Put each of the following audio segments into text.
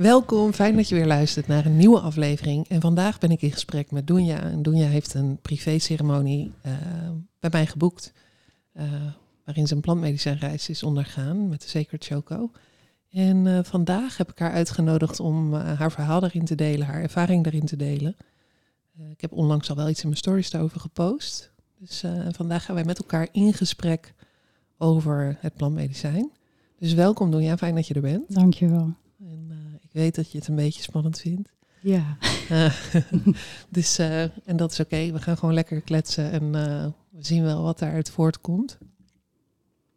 Welkom, fijn dat je weer luistert naar een nieuwe aflevering. En vandaag ben ik in gesprek met Doenja. En Doenja heeft een privé-ceremonie uh, bij mij geboekt, uh, waarin ze een plantmedicijnreis is ondergaan met de Sacred Choco. En uh, vandaag heb ik haar uitgenodigd om haar verhaal daarin te delen, haar ervaring daarin te delen. ik heb onlangs al wel iets in mijn stories daarover gepost. Dus vandaag gaan wij met elkaar in gesprek over het plantmedicijn. Dus welkom Doenja, fijn dat je er bent. Dankjewel. En ik weet dat je het een beetje spannend vindt. Ja. Uh, dus, uh, en dat is oké. Okay. We gaan gewoon lekker kletsen en we zien wel wat daaruit voortkomt.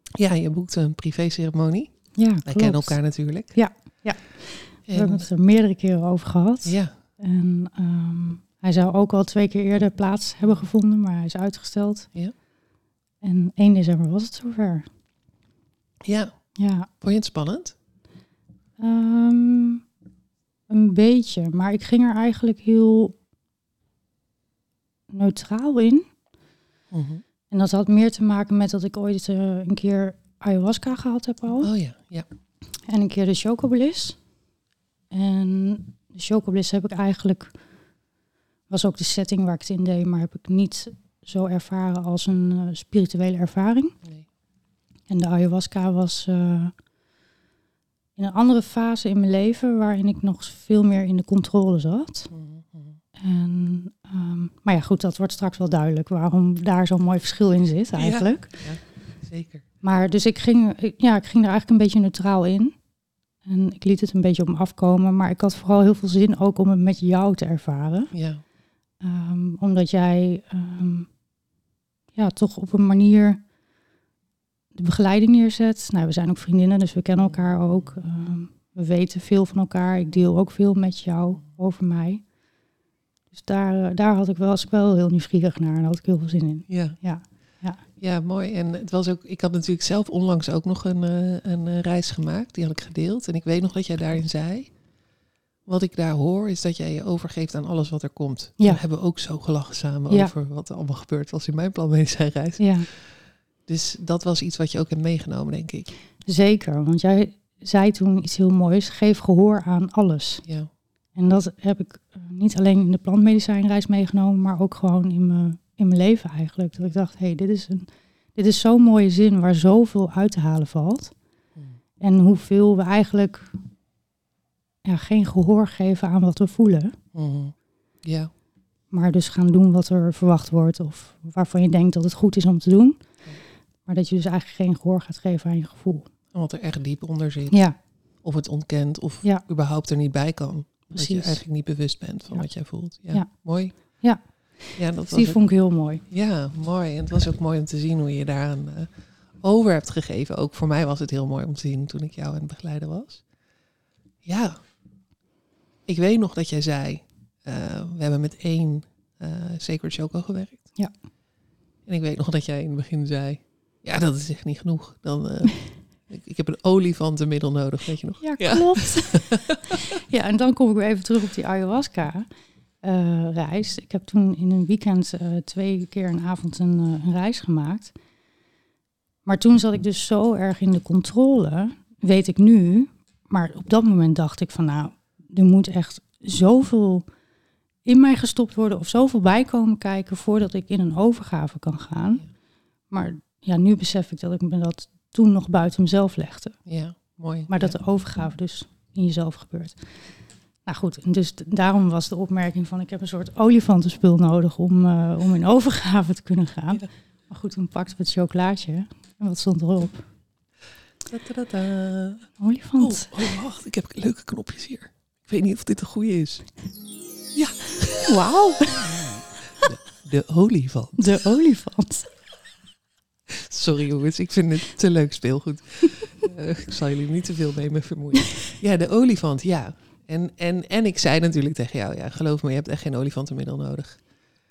Ja, je boekt een privé-ceremonie. Ja, Wij klopt. kennen elkaar natuurlijk. Ja, ja. we hebben het er meerdere keren over gehad. Ja. En um, hij zou ook al twee keer eerder plaats hebben gevonden, maar hij is uitgesteld. Ja. En 1 december was het zover. Ja. Ja. Vond je het spannend? Um, een beetje, maar ik ging er eigenlijk heel neutraal in. -hmm. En dat had meer te maken met dat ik ooit uh, een keer ayahuasca gehad heb al. Oh ja, ja. En een keer de chocobliss. En de chocobliss heb ik eigenlijk... was ook de setting waar ik het in deed, maar heb ik niet zo ervaren als een uh, spirituele ervaring. Nee. En de ayahuasca was uh, in een andere fase in mijn leven, waarin ik nog veel meer in de controle zat. Mm -hmm. En, um, maar ja, goed, dat wordt straks wel duidelijk waarom daar zo'n mooi verschil in zit eigenlijk. Ja, ja zeker. Maar dus ik ging, ik, ja, ik ging er eigenlijk een beetje neutraal in. En ik liet het een beetje op me afkomen, maar ik had vooral heel veel zin ook om het met jou te ervaren. Ja. Um, omdat jij um, ja, toch op een manier de begeleiding neerzet. Nou, we zijn ook vriendinnen, dus we kennen elkaar ook. Um, we weten veel van elkaar. Ik deel ook veel met jou over mij. Dus daar, daar had ik wel, was ik wel heel nieuwsgierig naar en daar had ik heel veel zin in. Ja. Ja. Ja. ja, mooi. En het was ook, ik had natuurlijk zelf onlangs ook nog een, uh, een uh, reis gemaakt. Die had ik gedeeld. En ik weet nog dat jij daarin zei. Wat ik daar hoor, is dat jij je overgeeft aan alles wat er komt. Ja. We hebben ook zo gelachen samen Ja. over wat er allemaal gebeurd was in mijn planmedicijnreis. ja, Dus dat was iets wat je ook hebt meegenomen, denk ik. zeker. Want jij zei toen iets heel moois. Geef gehoor aan alles. Ja, En dat heb ik eh, niet alleen in de plantmedicijnreis meegenomen, maar ook gewoon in mijn, in mijn leven eigenlijk. Dat ik dacht, hé, hey, dit is, een, dit is zo'n mooie zin waar zoveel uit te halen valt. En hoeveel we eigenlijk ja, geen gehoor geven aan wat we voelen. Mhm. ja. Maar dus gaan doen wat er verwacht wordt of waarvan je denkt dat het goed is om te doen. Maar dat je dus eigenlijk geen gehoor gaat geven aan je gevoel. En wat er echt diep onder zit. Ja, Of het ontkent, of Ja. überhaupt er niet bij kan. Dat je eigenlijk niet bewust bent van Ja. wat jij voelt. Ja, Ja. mooi. Ja. Ja, dat dus was die vond ik heel mooi. Ja, mooi. En het was ook mooi om te zien hoe je daaraan eh, over hebt gegeven. Ook voor mij was het heel mooi om te zien toen ik jou aan het begeleiden was. Ja. Ik weet nog dat jij zei, eh, we hebben met één eh Sacred Choco gewerkt. Ja. En ik weet nog dat jij in het begin zei, ja, dat is echt niet genoeg. Dan, eh, ik, ik heb een olifantenmiddel nodig, weet je nog? Ja, klopt. ja, en dan kom ik weer even terug op die ayahuasca-reis. ik heb toen in een weekend eh, twee keer een avond een, eh, een reis gemaakt. Maar toen zat ik dus zo erg in de controle, weet ik nu. Maar op dat moment dacht ik van nou, er moet echt zoveel in mij gestopt worden of zoveel bij komen kijken voordat ik in een overgave kan gaan. Maar ja, nu besef ik dat ik me dat toen nog buiten mezelf legde. Ja, mooi. Maar dat de overgave dus in jezelf gebeurt. Nou goed, dus daarom was de opmerking van ik heb een soort olifantenspul nodig om, eh, om in overgave te kunnen gaan. Ja. Maar goed, toen pakten we het chocolaatje. En wat stond erop? Ta-ta-ta-ta. Olifant. Oh, oh, wacht, ik heb leuke knopjes hier. Ik weet niet of dit een goede is. Ja, Wauw, de olifant. de olifant. Sorry jongens, ik vind het te leuk speelgoed. Eh, ik zal jullie niet te veel mee me vermoeien. Ja, de olifant, ja. En, en, en ik zei natuurlijk tegen jou, ja, geloof me, je hebt echt geen olifantenmiddel nodig.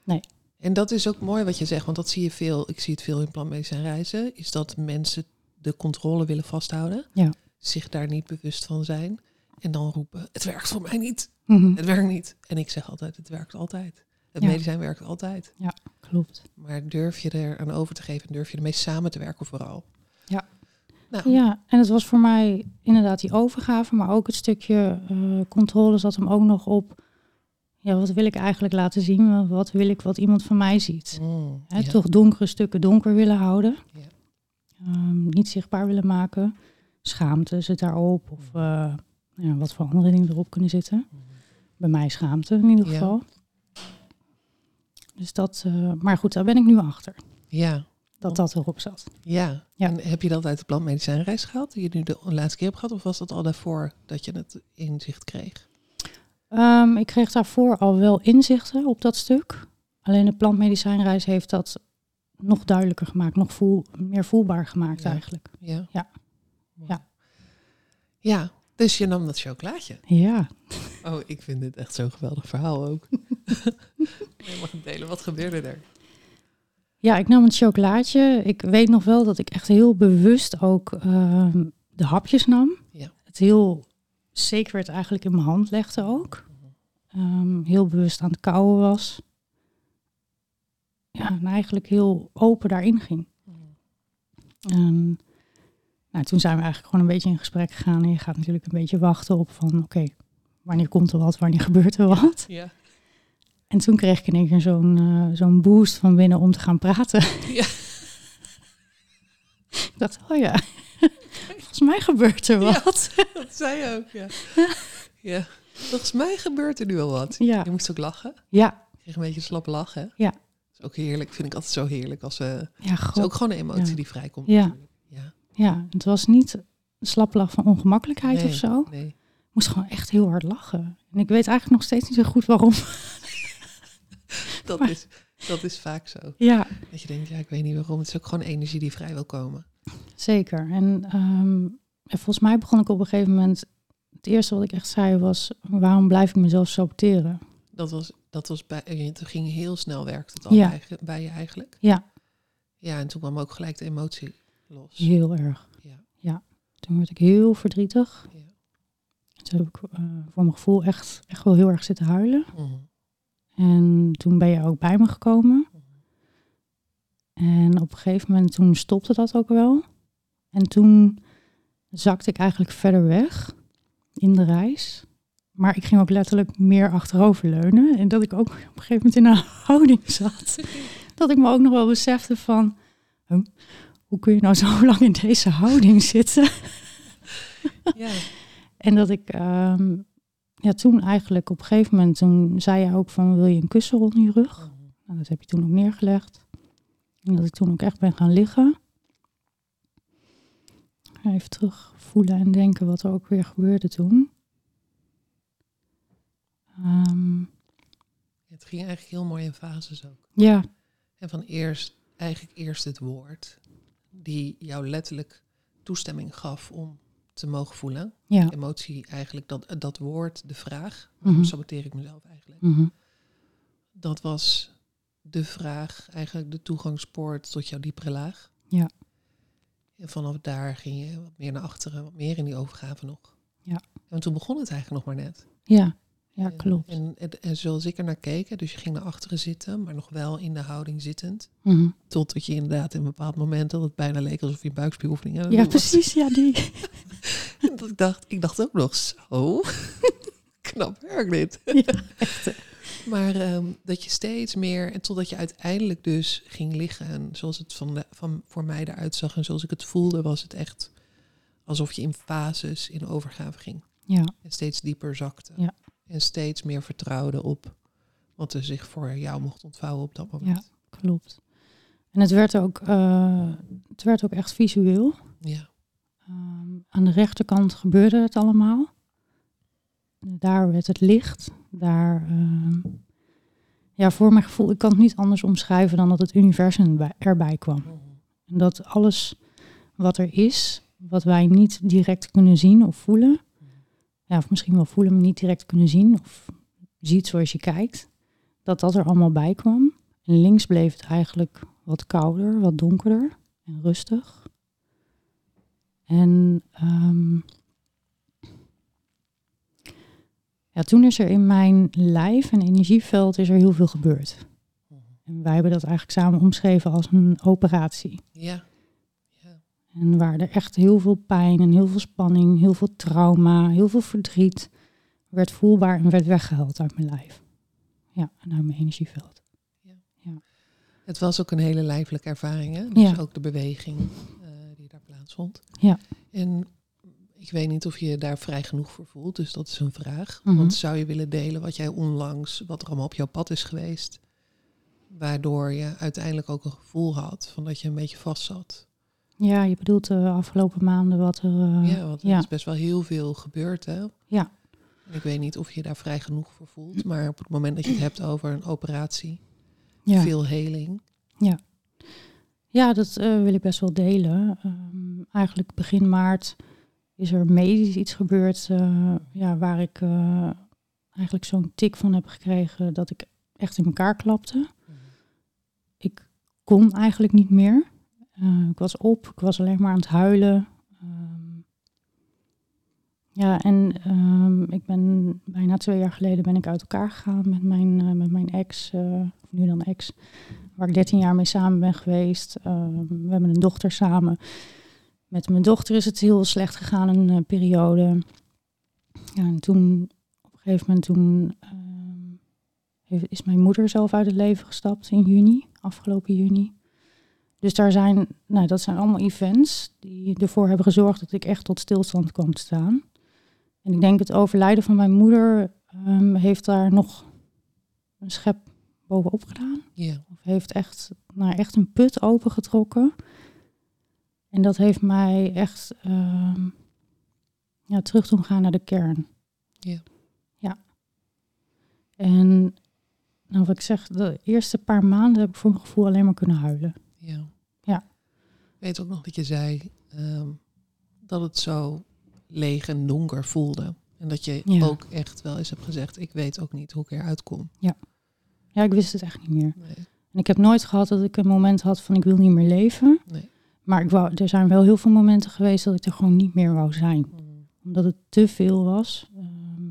Nee. En dat is ook mooi wat je zegt, want dat zie je veel, ik zie het veel in plantmedicijn reizen, is dat mensen de controle willen vasthouden, Ja. zich daar niet bewust van zijn en dan roepen, het werkt voor mij niet, Mhm, het werkt niet. En ik zeg altijd, het werkt altijd. Het Ja. medicijn werkt altijd. Klopt. Maar durf je er aan over te geven en durf je ermee samen te werken vooral? Ja. Nou, Ja, en het was voor mij inderdaad die overgave, maar ook het stukje eh, controle zat hem ook nog op. Ja, wat wil ik eigenlijk laten zien? Wat wil ik wat iemand van mij ziet? mm, Hè, ja. Toch donkere stukken donker willen houden. Ja. Ehm, niet zichtbaar willen maken. Schaamte zit daarop. Of eh, ja, wat voor andere dingen erop kunnen zitten. Mhm. Bij mij schaamte in ieder Ja. geval. Dus dat, eh, maar goed, daar ben ik nu achter. Ja, Dat dat erop zat. ja. Ja. En heb je dat uit de plantmedicijnreis gehaald, die je nu de laatste keer hebt gehad? Of was dat al daarvoor dat je het inzicht kreeg? Ehm, ik kreeg daarvoor al wel inzichten op dat stuk. Alleen de plantmedicijnreis heeft dat nog duidelijker gemaakt, nog voel, meer voelbaar gemaakt Ja. eigenlijk. Ja. Ja. Ja. Ja, dus je nam dat chocolaatje. Ja, Oh, ik vind dit echt zo'n geweldig verhaal ook. je mag het delen. Wat gebeurde er? ja ik nam het chocolaatje. Ik weet nog wel dat ik echt heel bewust ook ehm, de hapjes nam. Ja. Het heel sacred eigenlijk in mijn hand legde ook. Ehm, heel bewust aan het kauwen was. Ja, en eigenlijk heel open daarin ging. En nou, toen zijn we eigenlijk gewoon een beetje in gesprek gegaan. En je gaat natuurlijk een beetje wachten op van, oké, wanneer komt er wat, wanneer gebeurt er wat? Ja. En toen kreeg ik in één keer zo'n eh, zo'n boost van binnen om te gaan praten. Ja. ik dacht, oh ja, volgens mij gebeurt er Ja. wat. Dat zei je ook, ja. ja. Volgens mij gebeurt er nu al wat. Ja, Je moest ook lachen. ja, Je kreeg een beetje slap lachen. hè? Ja. Dat is ook heerlijk. Vind ik altijd zo heerlijk. Als, eh ja, is ook gewoon een emotie Ja. die vrijkomt. Ja. natuurlijk. Ja. Ja, het was niet een slappe lach van ongemakkelijkheid Nee, of zo. Nee. Ik moest gewoon echt heel hard lachen. En ik weet eigenlijk nog steeds niet zo goed waarom. Dat, Maar- is, dat is vaak zo. Ja, Dat je denkt, ja, ik weet niet waarom. Het is ook gewoon energie die vrij wil komen. zeker. En, ehm, en volgens mij begon ik op een gegeven moment... Het eerste wat ik echt zei was... waarom blijf ik mezelf saboteren? Dat was, dat was bij, eh, het ging heel snel, werkte het al Ja. bij, bij je eigenlijk. Ja. Ja, en toen kwam ook gelijk de emotie los. Heel erg. Ja. Toen werd ik heel verdrietig. Ja. Toen heb ik eh, voor mijn gevoel echt, echt wel heel erg zitten huilen. Mhm. En toen ben je ook bij me gekomen. En op een gegeven moment toen stopte dat ook wel. En toen zakte ik eigenlijk verder weg in de reis. Maar ik ging ook letterlijk meer achteroverleunen. En dat ik ook op een gegeven moment in een houding zat. Dat ik me ook nog wel besefte van... hoe kun je nou zo lang in deze houding zitten? Ja. En dat ik ehm, ja, toen eigenlijk op een gegeven moment... Toen zei je ook van, wil je een kussen rond je rug? Mhm. Nou, dat heb je toen ook neergelegd. En dat ik toen ook echt ben gaan liggen. Even terug voelen en denken wat er ook weer gebeurde toen. Ehm, Het ging eigenlijk heel mooi in fases ook. ja, En van eerst, eigenlijk eerst het woord, die jou letterlijk toestemming gaf om te mogen voelen. ja. Emotie eigenlijk, dat, dat woord, de vraag, Mhm. saboteer ik mezelf eigenlijk? mhm, Dat was de vraag, eigenlijk de toegangspoort tot jouw diepere laag. Ja. En vanaf daar ging je wat meer naar achteren, wat meer in die overgave nog. Ja. En toen begon het eigenlijk nog maar net. ja, ja, En- klopt. En, en, en zoals ik er naar keek, dus je ging naar achteren zitten, maar nog wel in de houding zittend. Mhm. Totdat je inderdaad in een bepaald moment dat het bijna leek alsof je buikspieroefeningen Ja, precies. Ja, die. Dat ik dacht, ik dacht ook nog zo. Knap werk dit. Ja, echt. Maar ehm, dat je steeds meer, en totdat je uiteindelijk dus ging liggen, en zoals het van, de, van voor mij eruit zag en zoals ik het voelde, was het echt alsof je in fases in overgave ging. Ja, En steeds dieper zakte. Ja. En steeds meer vertrouwde op wat er zich voor jou mocht ontvouwen op dat moment. klopt. En het werd ook, eh, het werd ook echt visueel. Ja. Ehm, aan de rechterkant gebeurde het allemaal. Daar werd het licht. Daar, ehm, ja, voor mijn gevoel, ik kan het niet anders omschrijven dan dat het universum bij- erbij kwam. En dat alles wat er is, wat wij niet direct kunnen zien of voelen, ja, of misschien wel voelen, maar niet direct kunnen zien of ziet zoals je kijkt, dat dat er allemaal bij kwam. En links bleef het eigenlijk wat kouder, wat donkerder en rustig. En ehm, ja, toen is er in mijn lijf en energieveld is er heel veel gebeurd. En wij hebben dat eigenlijk samen omschreven als een operatie. Ja. Ja. En waar er echt heel veel pijn en heel veel spanning, heel veel trauma, heel veel verdriet werd voelbaar en werd weggehaald uit mijn lijf. Ja, en uit mijn energieveld. Het was ook een hele lijfelijke ervaring, hè? Dus Ja. ook de beweging eh, die daar plaatsvond. Ja. En ik weet niet of je je daar vrij genoeg voor voelt, dus dat is een vraag. Mhm. Want zou je willen delen wat jij onlangs, wat er allemaal op jouw pad is geweest, waardoor je uiteindelijk ook een gevoel had van dat je een beetje vast zat? Ja, je bedoelt de afgelopen maanden wat er... eh, ja, want er ja. is best wel heel veel gebeurd, hè? Ja. Ik weet niet of je daar vrij genoeg voor voelt, maar op het moment dat je het hebt over een operatie, ja. veel heling. Ja, dat eh, wil ik best wel delen. Ehm, eigenlijk begin maart is er medisch iets gebeurd eh, ja, waar ik eh, eigenlijk zo'n tik van heb gekregen dat ik echt in elkaar klapte. Ik kon eigenlijk niet meer. Eh, ik was op, ik was alleen maar aan het huilen. Ehm, ja, en ehm, ik ben bijna twee jaar geleden ben ik uit elkaar gegaan met mijn, eh, met mijn ex, eh, nu dan ex waar ik 13 jaar mee samen ben geweest. Ehm, we hebben een dochter samen. Met mijn dochter is het heel slecht gegaan een periode. Ja, en toen, op een gegeven moment, toen is mijn moeder zelf uit het leven gestapt in juni, afgelopen juni. Dus daar zijn, nou, dat zijn allemaal events die ervoor hebben gezorgd dat ik echt tot stilstand kwam te staan. En ik denk het overlijden van mijn moeder ehm, heeft daar nog een schep bovenop gedaan. Ja, Of heeft echt, nou, echt een put opengetrokken. En dat heeft mij echt ehm, ja, terug doen gaan naar de kern. Ja. Ja. En nou, wat ik zeg, de eerste paar maanden heb ik voor mijn gevoel alleen maar kunnen huilen. Ja. Ja. Ik weet ook nog dat je zei ehm, dat het zo leeg en donker voelde. En dat je Ja. ook echt wel eens hebt gezegd, ik weet ook niet hoe ik eruit kom. Ja, ik wist het echt niet meer. Nee, En ik heb nooit gehad dat ik een moment had van ik wil niet meer leven. nee. Maar ik wou, er zijn wel heel veel momenten geweest dat ik er gewoon niet meer wou zijn. Mm, omdat het te veel was. Ehm,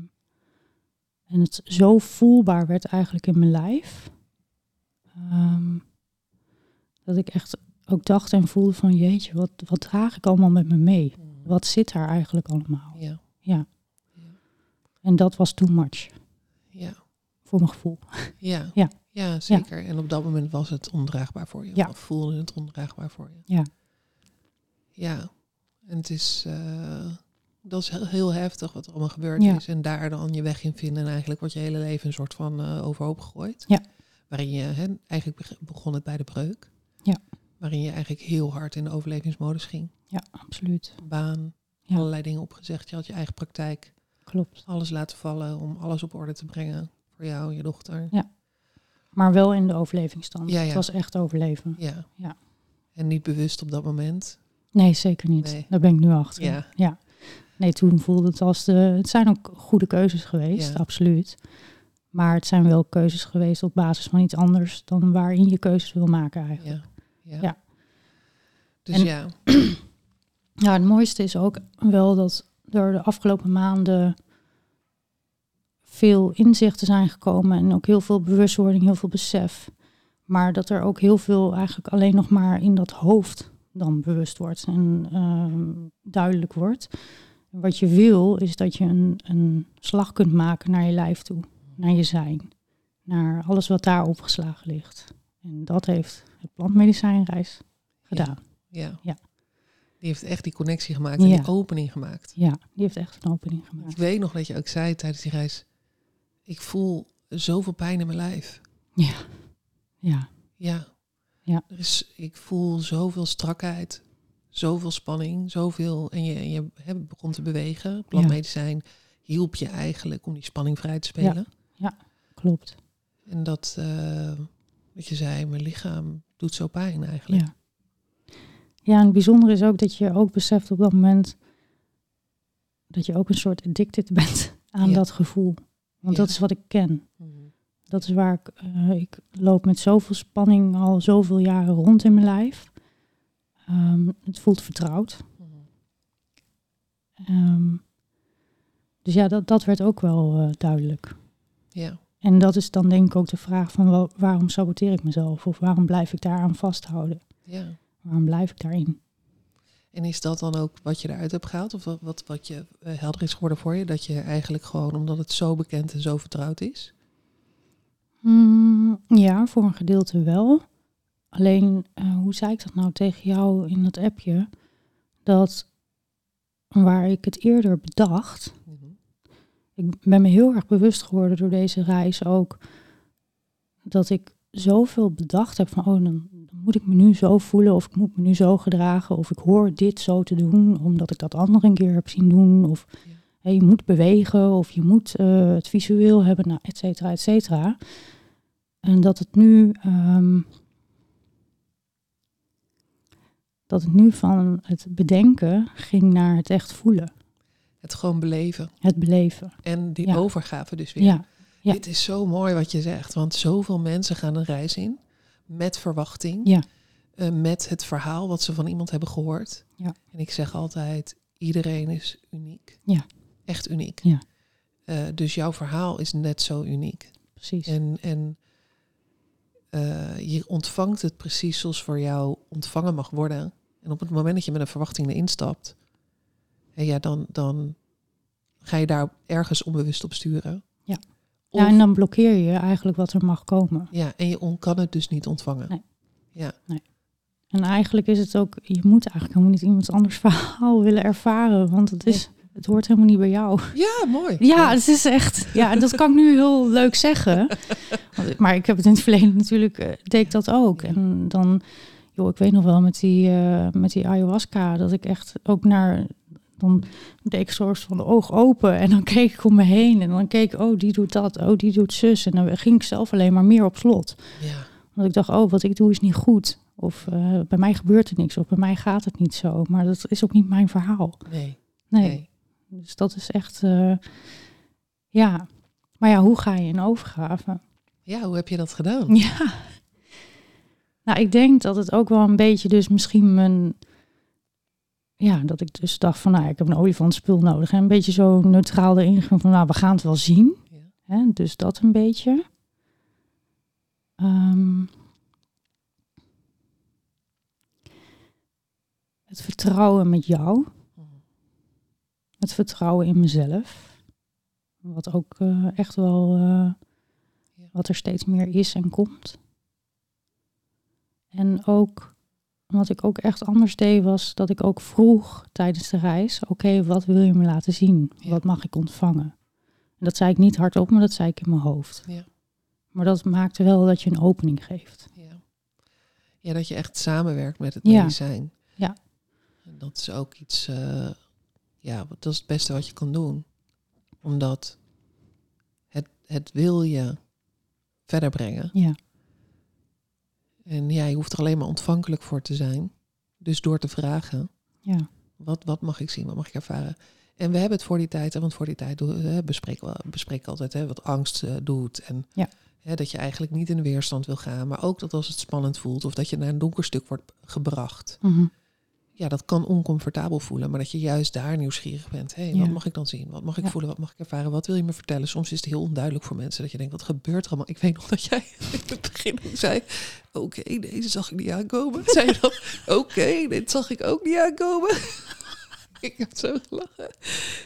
en het zo voelbaar werd eigenlijk in mijn lijf. Ehm, dat ik echt ook dacht en voelde van jeetje, wat, wat draag ik allemaal met me mee? Wat zit daar eigenlijk allemaal? Ja, Ja. En dat was too much ja, voor mijn gevoel. ja. Ja. Ja, zeker. En op dat moment was het ondraagbaar voor je. Ja. Of voelde het ondraagbaar voor je. Ja. Ja. En het is, eh, dat is heel, heel heftig wat er allemaal gebeurd Ja. is. En daar dan je weg in vinden. En eigenlijk wordt je hele leven een soort van eh, overhoop gegooid. Ja. Waarin je, eigenlijk beg- begon het bij de breuk. Ja. Waarin je eigenlijk heel hard in de overlevingsmodus ging. Ja, absoluut. Baan, Ja. allerlei dingen opgezegd. Je had je eigen praktijk. Klopt. Alles laten vallen om alles op orde te brengen. Voor jou, je dochter. Maar wel in de overlevingsstand. Ja, ja. Het was echt overleven. Ja. Ja. En niet bewust op dat moment. Nee, zeker niet. Nee. Daar ben ik nu achter. Ja. ja. Nee, toen voelde het als de. Het zijn ook goede keuzes geweest, Ja. absoluut. Maar het zijn wel keuzes geweest op basis van iets anders dan waarin je keuzes wil maken eigenlijk. Ja. Ja. Ja. Dus En- ja. Ja, het mooiste is ook wel dat er de afgelopen maanden veel inzichten zijn gekomen en ook heel veel bewustwording, heel veel besef. Maar dat er ook heel veel eigenlijk alleen nog maar in dat hoofd dan bewust wordt en ehm, duidelijk wordt. Wat je wil is dat je een, een slag kunt maken naar je lijf toe, naar je zijn, naar alles wat daar opgeslagen ligt. En dat heeft plantmedicijnreis gedaan. ja. Ja. Die heeft echt die connectie gemaakt en Ja. die opening gemaakt. Ja, die heeft echt een opening Ik gemaakt. weet nog dat je ook zei tijdens die reis. Ik voel zoveel pijn in mijn lijf. Ja. Ja. Ja. Er is, ik voel zoveel strakheid. Zoveel spanning. Zoveel. En je, en je begon te bewegen. Plantmedicijn hielp je eigenlijk om die spanning vrij te spelen. Klopt. En dat, eh, wat je zei, mijn lichaam doet zo pijn eigenlijk. Ja. Ja, en het bijzondere is ook dat je ook beseft op dat moment dat je ook een soort addicted bent aan Ja. dat gevoel. Want Ja. dat is wat ik ken. Mhm. Dat is waar ik, eh, ik loop met zoveel spanning al zoveel jaren rond in mijn lijf. Ehm, het voelt vertrouwd. Mhm. Ehm, dus ja, dat, dat werd ook wel eh, duidelijk. Ja. En dat is dan denk ik ook de vraag van waarom saboteer ik mezelf? Of waarom blijf ik daaraan vasthouden? ja. Waarom blijf ik daarin? En is dat dan ook wat je eruit hebt gehaald? Of wat, wat, je eh, helder is geworden voor je? Dat je eigenlijk gewoon, omdat het zo bekend en zo vertrouwd is? Mm, ja, voor een gedeelte wel. Alleen, eh, hoe zei ik dat nou tegen jou in dat appje? Dat waar ik het eerder bedacht. Ik ben me heel erg bewust geworden door deze reis ook, dat ik zoveel bedacht heb van, oh, dan, moet ik me nu zo voelen, of ik moet me nu zo gedragen, of ik hoor dit zo te doen, omdat ik dat andere een keer heb zien doen, of Ja. hè, je moet bewegen, of je moet eh, het visueel hebben, nou, et cetera, et cetera. En dat het nu, ehm, dat het nu van het bedenken ging naar het echt voelen, Het gewoon beleven. het beleven. En die Ja. overgave dus weer. Ja, ja. Dit is zo mooi wat je zegt. Want zoveel mensen gaan een reis in. Met verwachting. Ja. eh, met het verhaal wat ze van iemand hebben gehoord. Ja. En ik zeg altijd, iedereen is uniek. Ja. Echt uniek. Ja. Eh, dus jouw verhaal is net zo uniek. precies. En, en eh, je ontvangt het precies zoals voor jou ontvangen mag worden. En op het moment dat je met een verwachting erin stapt, en ja, dan, dan ga je daar ergens onbewust op sturen. Ja. Of- Ja, en dan blokkeer je eigenlijk wat er mag komen. ja, en je on- kan het dus niet ontvangen. Nee. Ja, En eigenlijk is het ook, je moet eigenlijk helemaal niet iemands anders verhaal willen ervaren, want het, is, het hoort helemaal niet bij jou. ja mooi. Ja, het is echt, ja, en dat kan ik nu heel leuk zeggen. Want- Maar ik heb het in het verleden natuurlijk, eh, deed ik dat ook. En dan, joh, ik weet nog wel met die, eh, met die ayahuasca, dat ik echt ook naar, dan deed ik soort van de oog open en dan keek ik om me heen. En dan keek ik, oh, die doet dat, oh, die doet zus. En dan ging ik zelf alleen maar meer op slot. Ja, Want ik dacht, oh, wat ik doe is niet goed. Of eh, bij mij gebeurt er niks. Of bij mij gaat het niet zo. Maar dat is ook niet mijn verhaal. nee. Nee. nee. Dus dat is echt, eh, ja. Maar ja, hoe ga je in overgave? Ja, hoe heb je dat gedaan? Ja. Nou, ik denk dat het ook wel een beetje dus misschien mijn... Ja, dat ik dus dacht van, nou, ik heb een olifantspul nodig. En een beetje zo neutraal erin ging van, nou, we gaan het wel zien. Ja. Hè? Dus dat een beetje. Ehm, het vertrouwen met jou. Mhm. Het vertrouwen in mezelf. Wat ook eh, echt wel, eh, wat er steeds meer is en komt. En ook, wat ik ook echt anders deed, was dat ik ook vroeg tijdens de reis, oké, wat wil je me laten zien? Ja. Wat mag ik ontvangen? En dat zei ik niet hardop, maar dat zei ik in mijn hoofd. Ja. Maar dat maakte wel dat je een opening geeft. Ja. ja, dat je echt samenwerkt met het Ja. medicijn. Ja. En dat is ook iets, eh, ja, dat is het beste wat je kan doen. Omdat het, het wil je verder brengen. Ja, En ja, je hoeft er alleen maar ontvankelijk voor te zijn. Dus door te vragen, ja, wat, wat mag ik zien, wat mag ik ervaren? En we hebben het voor die tijd, want voor die tijd bespreken we bespreken altijd hè, wat angst eh, doet. En Ja. hè, dat je eigenlijk niet in de weerstand wil gaan. Maar ook dat als het spannend voelt of dat je naar een donker stuk wordt gebracht. Mhm. Ja, dat kan oncomfortabel voelen. Maar dat je juist daar nieuwsgierig bent. Hé, hey, Ja. wat mag ik dan zien? Wat mag ik Ja. voelen? Wat mag ik ervaren? Wat wil je me vertellen? Soms is het heel onduidelijk voor mensen. Dat je denkt, wat gebeurt er allemaal? Ik weet nog dat jij in het begin zei... Oké, deze zag ik niet aankomen. Zei je dan, oké, dit zag ik ook niet aankomen. ik heb zo gelachen.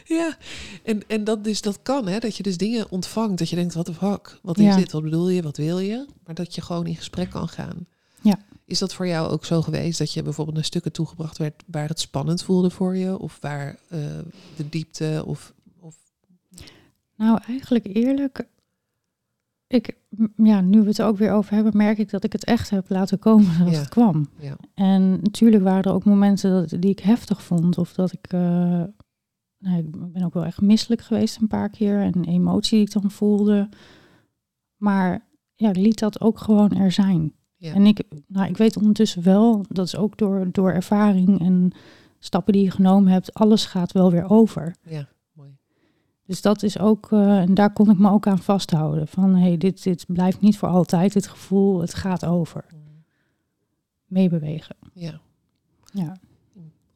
Ja, en, en dat, dus, dat kan, hè. Dat je dus dingen ontvangt. Dat je denkt, wat de fuck? Wat is Ja. dit? Wat bedoel je? Wat wil je? Maar dat je gewoon in gesprek kan gaan. Is dat voor jou ook zo geweest dat je bijvoorbeeld naar stukken toegebracht werd waar het spannend voelde voor je? Of waar eh, de diepte of, of Nou, eigenlijk eerlijk. Ik, ja, nu we het er ook weer over hebben, merk ik dat ik het echt heb laten komen Ja. het kwam. ja, En natuurlijk waren er ook momenten dat, die ik heftig vond. Of dat ik, eh, nou, ik ben ook wel echt misselijk geweest een paar keer. En emotie die ik dan voelde. Maar ja, ik liet dat ook gewoon er zijn. Ja. En ik, nou, ik weet ondertussen wel, dat is ook door, door ervaring en stappen die je genomen hebt, alles gaat wel weer over. ja, mooi. Dus dat is ook, eh, en daar kon ik me ook aan vasthouden. Van hé, hey, dit, dit blijft niet voor altijd, dit gevoel, het gaat over. Meebewegen. Ja, Ja,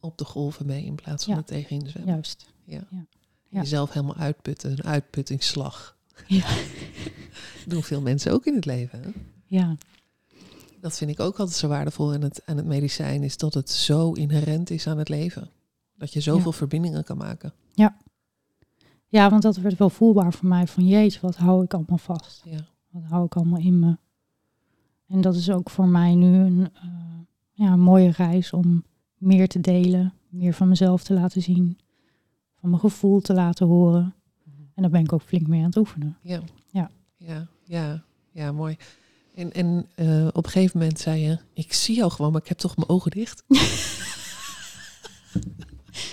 op de golven mee in plaats van Ja. er tegenin zwemmen. juist. Ja. Jezelf helemaal uitputten, een uitputtingsslag. Ja. doen veel mensen ook in het leven. Hè? Ja, Dat vind ik ook altijd zo waardevol aan het, aan het medicijn, is dat het zo inherent is aan het leven. Dat je zoveel verbindingen kan maken. Ja, want dat werd wel voelbaar voor mij. Van jeetje, wat hou ik allemaal vast? Ja. Wat hou ik allemaal in me? En dat is ook voor mij nu een, eh, ja, een mooie reis om meer te delen. Meer van mezelf te laten zien. Van mijn gevoel te laten horen. En daar ben ik ook flink mee aan het oefenen. Ja. Ja. Ja, ja, ja mooi. En, en eh, op een gegeven moment zei je, ik zie jou gewoon, maar ik heb toch mijn ogen dicht.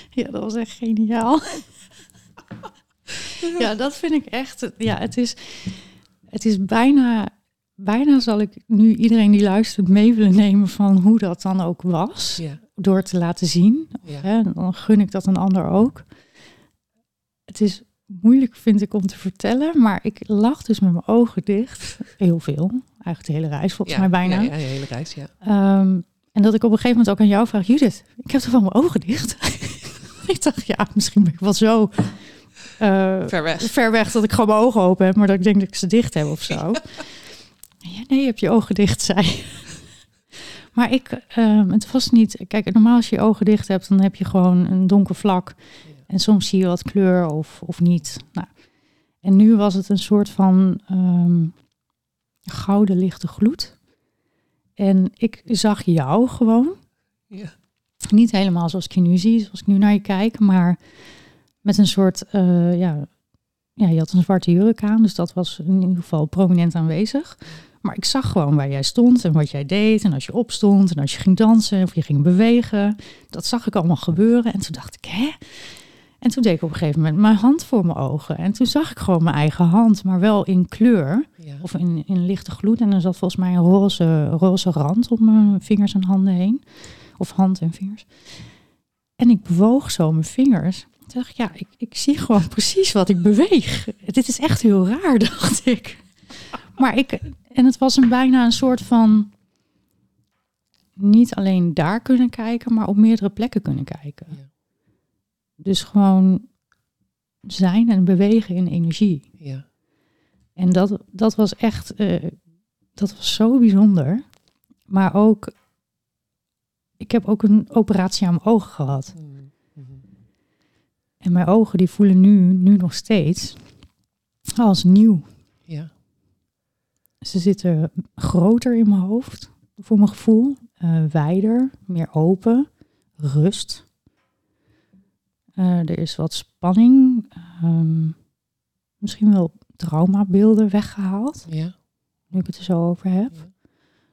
Ja, dat was echt geniaal. ja, dat vind ik echt. Ja, het is, het is bijna, bijna zal ik nu iedereen die luistert mee willen nemen van hoe dat dan ook was. Ja, Door te laten zien. ja, Hè, dan gun ik dat een ander ook. Het is moeilijk, vind ik, om te vertellen. Maar ik lag dus met mijn ogen dicht. Heel veel. Eigenlijk de hele reis, volgens ja, mij bijna. Ja, ja, je hele reis, ja. Ehm, en dat ik op een gegeven moment ook aan jou vraag, Judith, ik heb toch wel mijn ogen dicht? ik dacht, ja, misschien ben ik wel zo eh, Ver weg. ver weg dat ik gewoon mijn ogen open heb, maar dat ik denk dat ik ze dicht heb of zo. Ja, nee, je hebt je ogen dicht, zei. Maar ik, ehm, het was niet, kijk, normaal als je je ogen dicht hebt, dan heb je gewoon een donker vlak. En soms zie je wat kleur of, of niet. Nou, en nu was het een soort van ehm, gouden lichte gloed. En ik zag jou gewoon. Ja. Niet helemaal zoals ik je nu zie, zoals ik nu naar je kijk, maar met een soort, eh, ja, ja, je had een zwarte jurk aan, dus dat was in ieder geval prominent aanwezig. Maar ik zag gewoon waar jij stond en wat jij deed en als je opstond en als je ging dansen of je ging bewegen. Dat zag ik allemaal gebeuren en toen dacht ik, hè? En toen deed ik op een gegeven moment mijn hand voor mijn ogen en toen zag ik gewoon mijn eigen hand, maar wel in kleur Ja. of in, in lichte gloed. En er zat volgens mij een roze, roze rand om mijn vingers en handen heen. Of hand en vingers. En ik bewoog zo mijn vingers. Toen dacht ik, ja, ik, ik zie gewoon precies wat ik beweeg. Dit is echt heel raar, dacht ik. Maar ik, en het was een bijna een soort van, niet alleen daar kunnen kijken, maar op meerdere plekken kunnen kijken. Ja. Dus gewoon zijn en bewegen in energie. ja. En dat, dat was echt, eh, dat was zo bijzonder. Maar ook, ik heb ook een operatie aan mijn ogen gehad. Mm, mhm. En mijn ogen die voelen nu, nu nog steeds als nieuw. Ja. Ze zitten groter in mijn hoofd, voor mijn gevoel. eh wijder, meer open, rust. Eh, er is wat spanning. ehm, misschien wel traumabeelden weggehaald. Ja. nu ik het er zo over heb. Ja.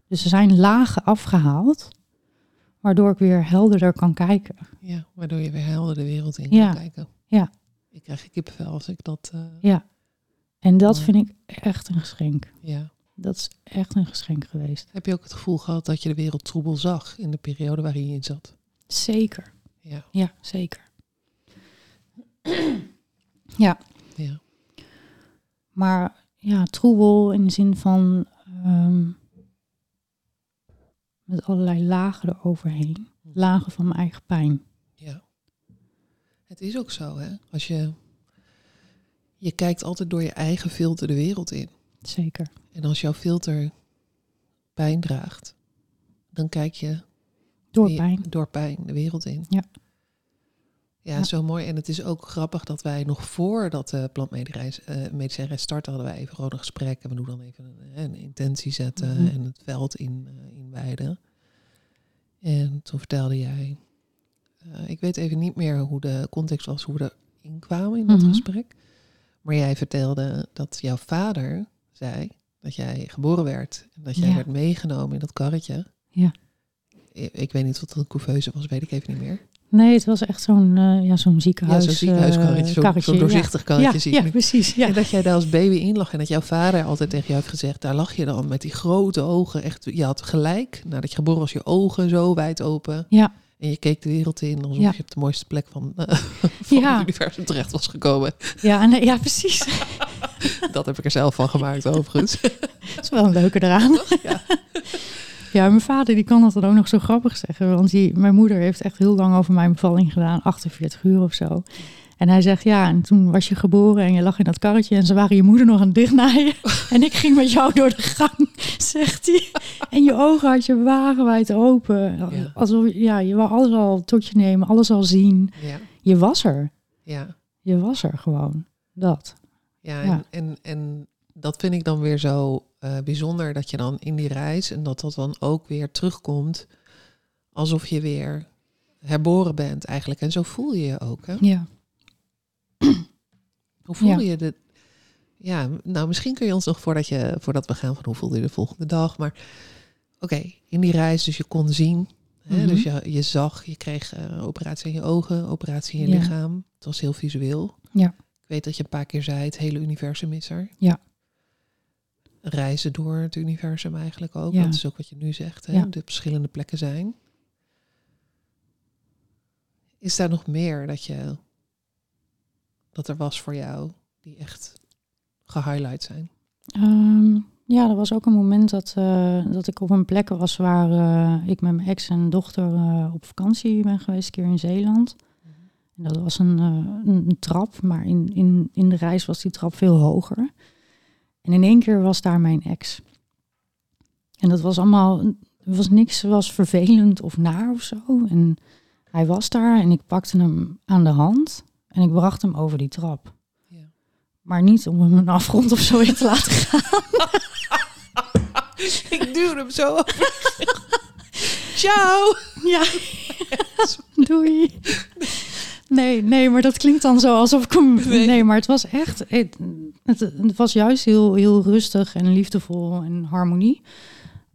Dus er zijn lagen afgehaald, waardoor ik weer helderder kan kijken. ja, waardoor je weer helder de wereld in Ja. kan kijken. Ja. Ik krijg kippenvel als ik dat... eh, Ja. En dat vind ik echt een geschenk. ja. Dat is echt een geschenk geweest. Heb je ook het gevoel gehad dat je de wereld troebel zag in de periode waarin je in zat? Zeker. Ja. Ja, zeker. ja, Ja. maar ja, troebel in de zin van ehm, met allerlei lagen eroverheen. Lagen van mijn eigen pijn. Ja. Het is ook zo, hè? Als je... Je kijkt altijd door je eigen filter de wereld in. Zeker. En als jouw filter pijn draagt, dan kijk je Door pijn. door pijn de wereld in. Ja. Ja, Ja. zo mooi. En het is ook grappig dat wij nog voordat de plantmedicijnreis starten, hadden wij even gewoon een gesprek. En we doen dan even een, een intentie zetten Mhm. en het veld in, uh, inwijden. En toen vertelde jij, uh, ik weet even niet meer hoe de context was, hoe we erin kwamen in dat Mhm. gesprek. Maar jij vertelde dat jouw vader zei dat jij geboren werd. En dat jij Ja. werd meegenomen in dat karretje. Ja. Ik, ik weet niet wat een couveuse was, weet ik even niet meer. Nee, het was echt zo'n eh, ja, zo'n ziekenhuis. ja, zo'n ziekenhuiskarretje, eh, zo'n karretje, zo'n doorzichtig karretje ja. zie Ja, ik ja, nu. precies. Ja. En dat jij daar als baby in lag en dat jouw vader altijd tegen jou heeft gezegd, daar lag je dan met die grote ogen. Echt, je had gelijk, nadat je geboren was, je ogen zo wijd open. Ja. En je keek de wereld in alsof Ja. je op de mooiste plek van, eh, van het universum terecht was gekomen. Ja, ja, precies. Dat heb ik er zelf van gemaakt overigens. Dat is wel een leuke eraan. Ja. Ja, mijn vader die kan dat dan ook nog zo grappig zeggen. Want die, mijn moeder heeft echt heel lang over mijn bevalling gedaan. 48 uur of zo. En hij zegt, ja, en toen was je geboren en je lag in dat karretje en ze waren je moeder nog aan het dichtnaaien. en ik ging met jou door de gang, zegt hij. En je ogen had je wagenwijd open. Ja. Alsof, ja, je wou alles al tot je nemen, alles al zien. Ja, Je was er. ja. Je was er gewoon. Dat. Ja, Ja. En, en, en dat vind ik dan weer zo eh, bijzonder dat je dan in die reis en dat dat dan ook weer terugkomt alsof je weer herboren bent eigenlijk. En zo voel je je ook. Hè? Ja. Hoe voel Ja. je de? Ja, nou misschien kun je ons nog voordat, je, voordat we gaan van hoe voelde je de volgende dag. Maar oké, in die reis dus je kon zien. Hè? Mhm. Dus je, je zag, je kreeg eh, operatie in je ogen, operatie in je Ja. lichaam. Het was heel visueel. Ja. Ik weet dat je een paar keer zei, het hele universum is er. Ja. Reizen door het universum eigenlijk ook. Ja. Dat is ook wat je nu zegt. Hè? Ja. De verschillende plekken zijn. Is daar nog meer dat je dat er was voor jou die echt gehighlight zijn? Ehm, ja, er was ook een moment dat, eh, dat ik op een plek was waar eh, ik met mijn ex en dochter eh, op vakantie ben geweest, een keer in Zeeland. En dat was een, een, een trap, maar in, in, in de reis was die trap veel hoger. En in één keer was daar mijn ex. En dat was allemaal, was niks, was vervelend of naar of zo. En hij was daar en ik pakte hem aan de hand en ik bracht hem over die trap. Ja. Maar niet om hem een afgrond of zo in te laten gaan. ik duw hem zo Ciao! Ja, doei. Nee, nee, maar dat klinkt dan zo alsof ik hem... Nee. Nee, maar het was echt... Het, was juist heel, heel rustig en liefdevol en harmonie.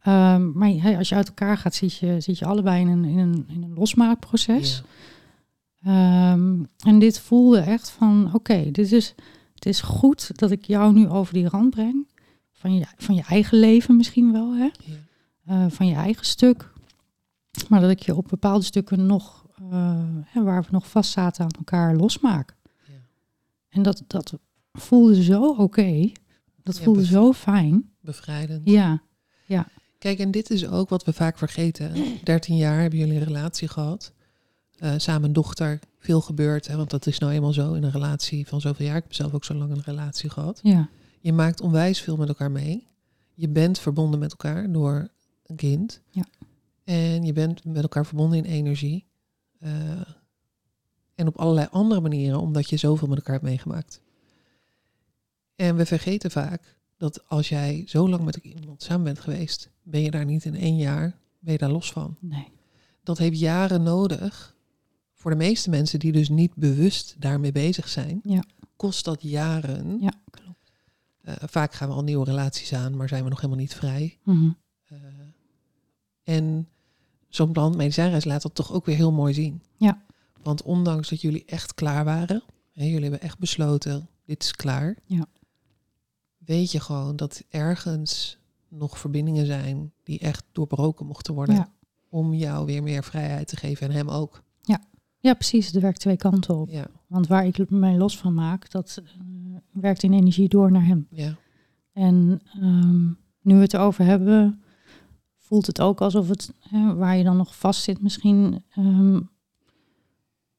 Ehm, maar hey, als je uit elkaar gaat, zit je, zit je allebei in een, in een, in een losmaakproces. Ja. Ehm, en dit voelde echt van, oké, dit is, het is goed dat ik jou nu over die rand breng. Van je, van je eigen leven misschien wel, hè? Ja. eh, van je eigen stuk. Maar dat ik je op bepaalde stukken nog, eh, waar we nog vast zaten aan elkaar, losmaak. Ja. En dat, dat voelde zo oké. Dat Ja, voelde zo fijn. Bevrijdend. Ja, Kijk, en dit is ook wat we vaak vergeten. 13 jaar hebben jullie een relatie gehad. Eh, samen een dochter. Veel gebeurd, hè, want dat is nou eenmaal zo in een relatie van zoveel jaar. Ik heb zelf ook zo lang een relatie gehad. ja, Je maakt onwijs veel met elkaar mee. Je bent verbonden met elkaar door een kind. Ja. En je bent met elkaar verbonden in energie. Eh, en op allerlei andere manieren, omdat je zoveel met elkaar hebt meegemaakt. En we vergeten vaak dat als jij zo lang met iemand samen bent geweest, ben je daar niet in één jaar, ben je daar los van. nee. Dat heeft jaren nodig. Voor de meeste mensen die dus niet bewust daarmee bezig zijn, Ja. kost dat jaren. Ja, klopt. Eh, vaak gaan we al nieuwe relaties aan, maar zijn we nog helemaal niet vrij. Eh, en zo'n plan medicijnreis laat dat toch ook weer heel mooi zien. Ja. Want ondanks dat jullie echt klaar waren, hè, jullie hebben echt besloten, dit is klaar. Ja. Weet je gewoon dat ergens nog verbindingen zijn die echt doorbroken mochten worden. Ja. Om jou weer meer vrijheid te geven en hem ook. ja, precies. Het werkt twee kanten op. Ja, Want waar ik mij los van maak, dat eh, werkt in energie door naar hem. ja, En ehm, nu we het erover hebben, voelt het ook alsof het, hè, waar je dan nog vast zit misschien, ehm,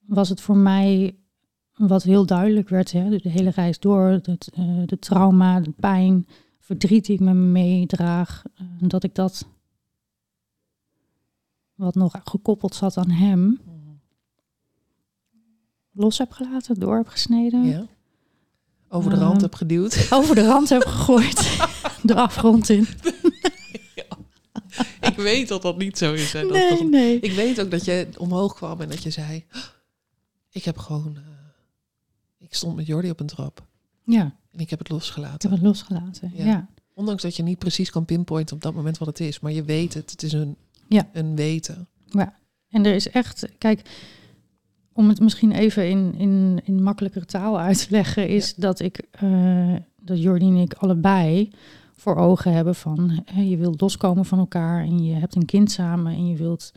was het voor mij wat heel duidelijk werd, hè, de hele reis door, het, eh, de trauma, de pijn, verdriet die ik met me meedraag, eh, dat ik dat wat nog gekoppeld zat aan hem, los heb gelaten, door heb gesneden, ja. Over de rand Ehm, heb geduwd. over de rand heb gegooid, de afgrond in. Ik weet dat dat niet zo is. Hè. Dat, Nee, dat- nee. Ik weet ook dat je omhoog kwam en dat je zei... Ik heb gewoon... eh, ik stond met Jordi op een trap. Ja, En ik heb het ik losgelaten. heb het losgelaten. Ja. Ja. Ondanks dat je niet precies kan pinpointen op dat moment wat het is. Maar je weet het. Het is een, Ja. een weten. En er is echt, kijk, om het misschien even in, in, in makkelijkere taal uit te leggen, is dat ik, eh, dat Jordi en ik allebei voor ogen hebben van, je wilt loskomen van elkaar en je hebt een kind samen en je wilt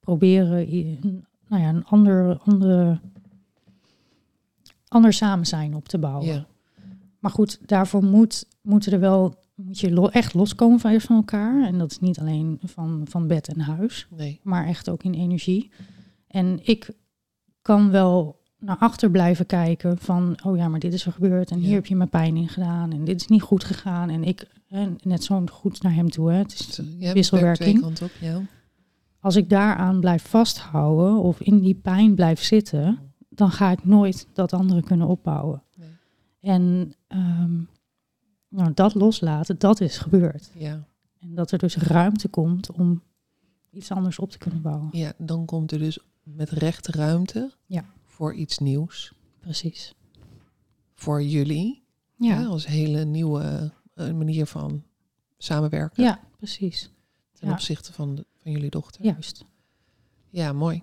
proberen nou ja, een ander, andere, ander samen zijn op te bouwen. Ja. Maar goed, daarvoor moet, moeten er wel, moet je lo- echt loskomen van, van elkaar. En dat is niet alleen van, van bed en huis Nee. maar echt ook in energie. En ik kan wel naar achter blijven kijken van, oh ja, maar dit is er gebeurd en Ja. hier heb je me pijn in gedaan en dit is niet goed gegaan en ik, en net zo goed naar hem toe. Hè. Het is ja, wisselwerking. Op, ja. Als ik daaraan blijf vasthouden of in die pijn blijf zitten, dan ga ik nooit dat anderen kunnen opbouwen. Nee. En ehm, nou, dat loslaten, dat is gebeurd. ja. En dat er dus ruimte komt om iets anders op te kunnen bouwen. Ja, dan komt er dus met recht ruimte Ja. Voor iets nieuws. Precies. Voor jullie, ja. Ja, als hele nieuwe eh, manier van samenwerken ja precies. ten ja. opzichte van, de, van jullie dochter. Juist. Ja, mooi.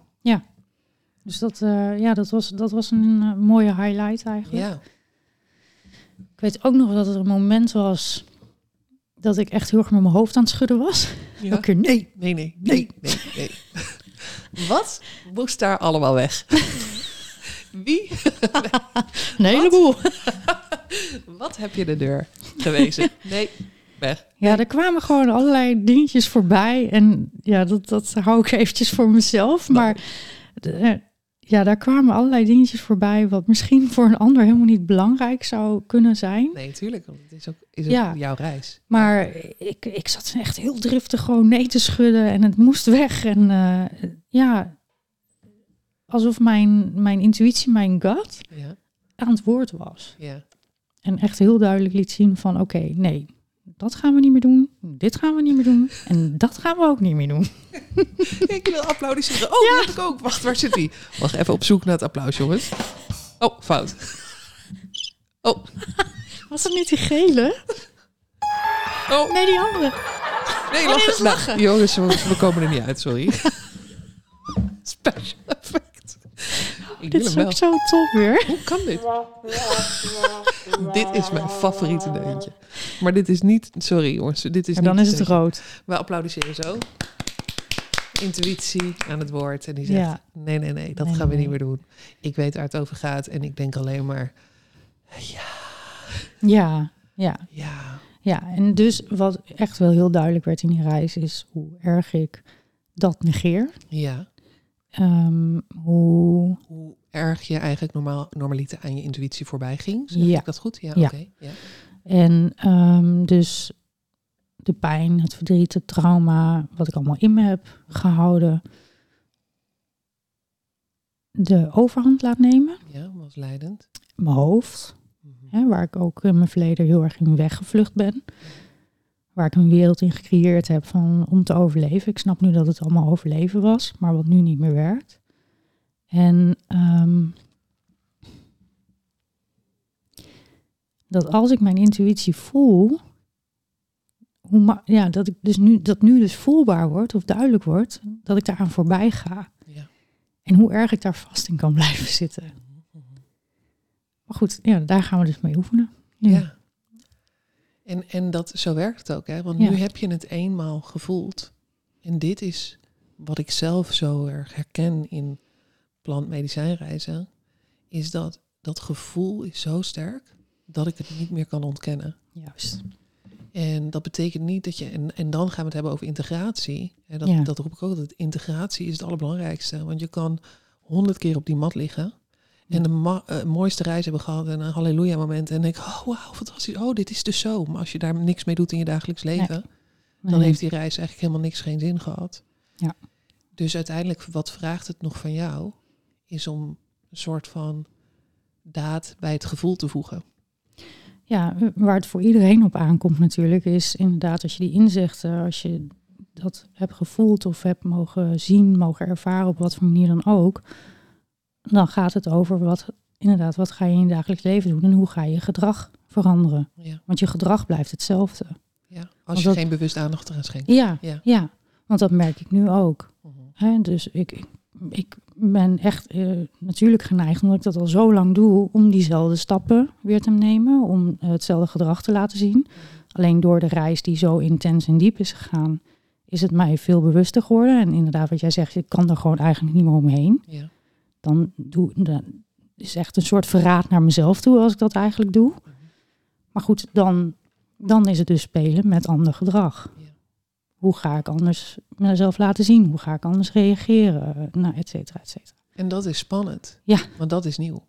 Dus dat, eh, ja, dat, was, dat was een eh, mooie highlight eigenlijk. Ja, Ik weet ook nog dat er een moment was dat ik echt heel erg met mijn hoofd aan het schudden was. ja. Elke keer nee. Nee, nee, nee, nee, nee. Wat moest daar allemaal weg? Wie? Een heleboel. Wat heb je de deur gewezen? Nee, weg. Ja, er kwamen gewoon allerlei dingetjes voorbij. En ja, dat, dat hou ik eventjes voor mezelf. Maar eh, ja, daar kwamen allerlei dingetjes voorbij... wat misschien voor een ander helemaal niet belangrijk zou kunnen zijn. Nee, tuurlijk. Want het is ook, is ook Ja. jouw reis. Maar ik, ik zat echt heel driftig gewoon nee te schudden en het moest weg. En eh, ja, alsof mijn, mijn intuïtie, mijn gut Ja, aan het woord was. ja. En echt heel duidelijk liet zien van oké, nee, dat gaan we niet meer doen. Dit gaan we niet meer doen. En dat gaan we ook niet meer doen. Ik wil applaudisseren. Oh, die heb ik ook. Wacht, waar zit die? Wacht, even op zoek naar het applaus, jongens. Oh, fout. Oh, Was dat niet die gele? oh. Nee, die andere. Nee, Oh, nee, dat is Nou, lachen. jongens, we, komen er niet uit, sorry. Special. Ik wil Dit is wel. ook zo tof weer. Hoe kan dit? dit is mijn favoriete deuntje. Maar dit is niet... Sorry jongens, dit is En dan niet is het deuntje. rood. We applaudisseren zo. Intuïtie aan het woord. En die zegt, Ja. nee, nee, nee, dat Nee, gaan we nee, niet meer doen. Ik weet waar het over gaat. En ik denk alleen maar, Ja, ja. ja, Ja, en dus wat echt wel heel duidelijk werd in die reis is hoe erg ik dat negeer. ja. Ehm, hoe, Hoe erg je eigenlijk normaal, normaliter aan je intuïtie voorbij ging. Zeg Ja. ik dat goed? Ja, Ja. oké. Ja. en ehm, dus de pijn, het verdriet, het trauma, wat ik allemaal in me heb gehouden, de overhand laat nemen. ja, was leidend. Mijn hoofd, Mhm. hè, waar ik ook in mijn verleden heel erg in weggevlucht ben. Waar ik een wereld in gecreëerd heb van, om te overleven. Ik snap nu dat het allemaal overleven was, maar wat nu niet meer werkt. En ehm, dat als ik mijn intuïtie voel, hoe ja, dat ik dus nu, dat nu dus voelbaar wordt of duidelijk wordt, dat ik daaraan voorbij ga. Ja. En hoe erg ik daar vast in kan blijven zitten. Maar goed, ja, daar gaan we dus mee oefenen. Ja. En, en dat, zo werkt het ook, hè? Want Ja. nu heb je het eenmaal gevoeld. En dit is wat ik zelf zo erg herken in plantmedicijnreizen. Is dat dat gevoel is zo sterk dat ik het niet meer kan ontkennen. Juist. En dat betekent niet dat je... En, en dan gaan we het hebben over integratie. En dat, Ja. dat roep ik ook altijd. Integratie is het allerbelangrijkste. Want je kan honderd keer op die mat liggen... En de ma- eh, mooiste reis hebben gehad en een halleluja moment. En denk, oh wauw, fantastisch. Oh, dit is dus zo. Maar als je daar niks mee doet in je dagelijks leven, dan Nee. heeft die reis eigenlijk helemaal niks geen zin gehad. Ja. Dus uiteindelijk, wat vraagt het nog van jou? Is om een soort van daad bij het gevoel te voegen. Ja, waar het voor iedereen op aankomt natuurlijk, is inderdaad als je die inzichten, als je dat hebt gevoeld of hebt mogen zien, mogen ervaren op wat voor manier dan ook, dan gaat het over wat, inderdaad, wat ga je in je dagelijks leven doen en hoe ga je je gedrag veranderen. Ja, Want je gedrag blijft hetzelfde. ja. Als Want je dat- geen bewust aandacht eraan schenkt. Ja, Ja. ja. want dat merk ik nu ook. Mhm. Dus ik, ik, ik ben echt eh, natuurlijk geneigd, omdat ik dat al zo lang doe, om diezelfde stappen weer te nemen, om eh, hetzelfde gedrag te laten zien. Alleen door de reis die zo intens en diep is gegaan, is het mij veel bewuster geworden. En inderdaad, wat jij zegt, ik kan er gewoon eigenlijk niet meer omheen. Ja. Dan doe dan is echt een soort verraad naar mezelf toe als ik dat eigenlijk doe. Maar goed, dan, dan is het dus spelen met ander gedrag. Ja. Hoe ga ik anders mezelf laten zien? Hoe ga ik anders reageren? Nou, et cetera, et cetera. En dat is spannend. Ja. Want dat is nieuw.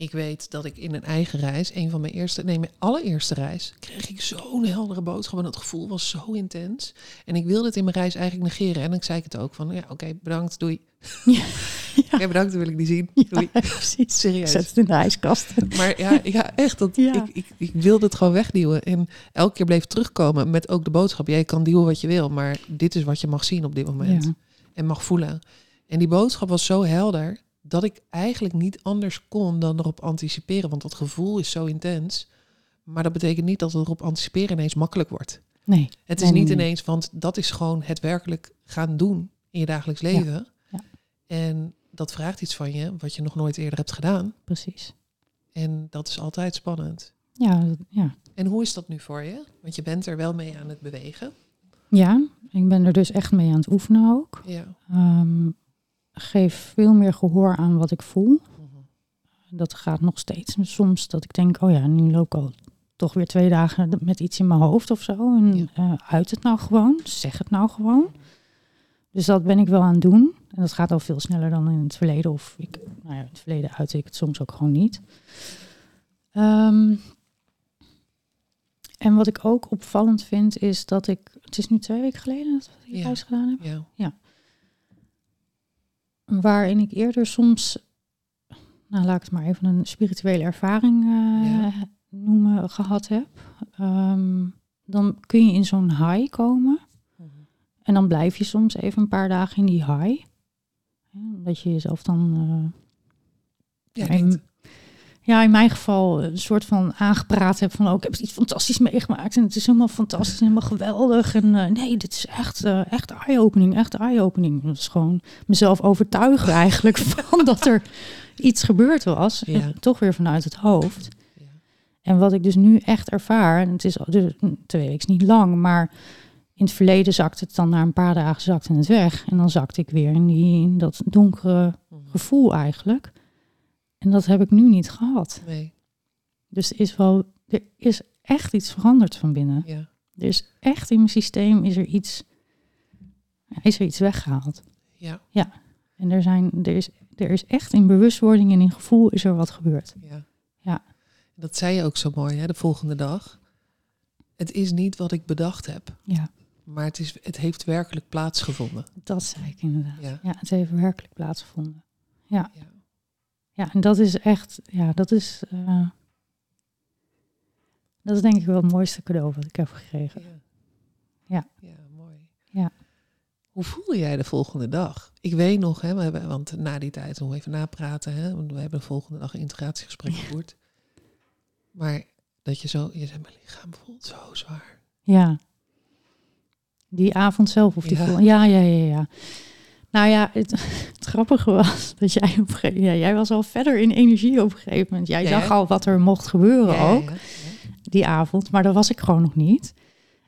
Ik weet dat ik in een eigen reis, een van mijn eerste, nee, mijn allereerste reis, kreeg ik zo'n heldere boodschap en het gevoel was zo intens. En ik wilde het in mijn reis eigenlijk negeren. En dan zei ik het ook van, ja, oké, bedankt, doei. Ja. Oké, bedankt, dat wil ik niet zien. Doei. precies. Serieus. Zet het in de ijskast. Maar ja, ja echt, dat, Ja. Ik, ik, ik wilde het gewoon wegduwen. En elke keer bleef terugkomen met ook de boodschap, jij kan duwen wat je wil, maar dit is wat je mag zien op dit moment. Ja. En mag voelen. En die boodschap was zo helder dat ik eigenlijk niet anders kon dan erop anticiperen. Want dat gevoel is zo intens. Maar dat betekent niet dat het erop anticiperen ineens makkelijk wordt. Nee. Het is Nee, niet nee. ineens, want dat is gewoon het werkelijk gaan doen in je dagelijks leven. ja. En dat vraagt iets van je wat je nog nooit eerder hebt gedaan. Precies. En dat is altijd spannend. Ja, ja. En hoe is dat nu voor je? Want je bent er wel mee aan het bewegen. ja, ik ben er dus echt mee aan het oefenen ook. Ja. Ehm, geef veel meer gehoor aan wat ik voel. Mhm. Dat gaat nog steeds. Soms dat ik denk, oh ja, nu loop ik al toch weer twee dagen met iets in mijn hoofd of zo. En Ja. eh, uit het nou gewoon, zeg het nou gewoon. Dus dat ben ik wel aan het doen. En dat gaat al veel sneller dan in het verleden. Of ik, nou ja, in het verleden uitte ik het soms ook gewoon niet. Ehm, en wat ik ook opvallend vind, is dat ik... Het is nu twee weken geleden dat ik die Ja. reis gedaan heb Ja. Waarin ik eerder soms, nou laat ik het maar even een spirituele ervaring eh, Ja. noemen, gehad heb. Ehm, dan kun je in zo'n high komen Mhm. en dan blijf je soms even een paar dagen in die high. Omdat je jezelf dan, Ja, Ja. Ja, in mijn geval een soort van aangepraat heb van, oh, ik heb iets fantastisch meegemaakt en het is helemaal fantastisch en helemaal geweldig. En eh, nee, dit is echt, eh, echt eye-opening, echt eye-opening. Dat is gewoon mezelf overtuigen eigenlijk van dat er iets gebeurd was. Ja. En toch weer vanuit het hoofd. Ja. En wat ik dus nu echt ervaar, en het is dus, mm, twee weken niet lang, maar in het verleden zakte het dan na een paar dagen zakte het weg. En dan zakte ik weer in, die, in dat donkere Mhm. gevoel eigenlijk. En dat heb ik nu niet gehad. Nee, Dus er is wel, er is echt iets veranderd van binnen. ja. Er is echt in mijn systeem is er iets, ja, is er iets weggehaald. Ja, En er, zijn, er, is, er is echt in bewustwording en in gevoel is er wat gebeurd. ja. Ja. Dat zei je ook zo mooi, hè, de volgende dag. Het is niet wat ik bedacht heb, Ja, maar het, is, het heeft werkelijk plaatsgevonden. dat zei ik inderdaad. Ja. Ja, het heeft werkelijk plaatsgevonden. Ja. Ja, en dat is echt, ja, dat is, eh, dat is denk ik wel het mooiste cadeau wat ik heb gekregen. Ja. Ja. Ja, mooi. Ja. Hoe voelde jij de volgende dag? Ik weet nog, hè, we hebben, want na die tijd nog even napraten, hè, want we hebben de volgende dag een integratiegesprek gevoerd. Maar dat je zo, je zei, mijn lichaam voelt zo zwaar. Ja. Die avond zelf of die Ja. ja, ja, ja, ja. Nou ja, het, het grappige was dat jij op een gegeven ja, jij was al verder in energie op een gegeven moment. Jij Ja, zag al wat er mocht gebeuren Ja, ook die avond, maar dat was ik gewoon nog niet.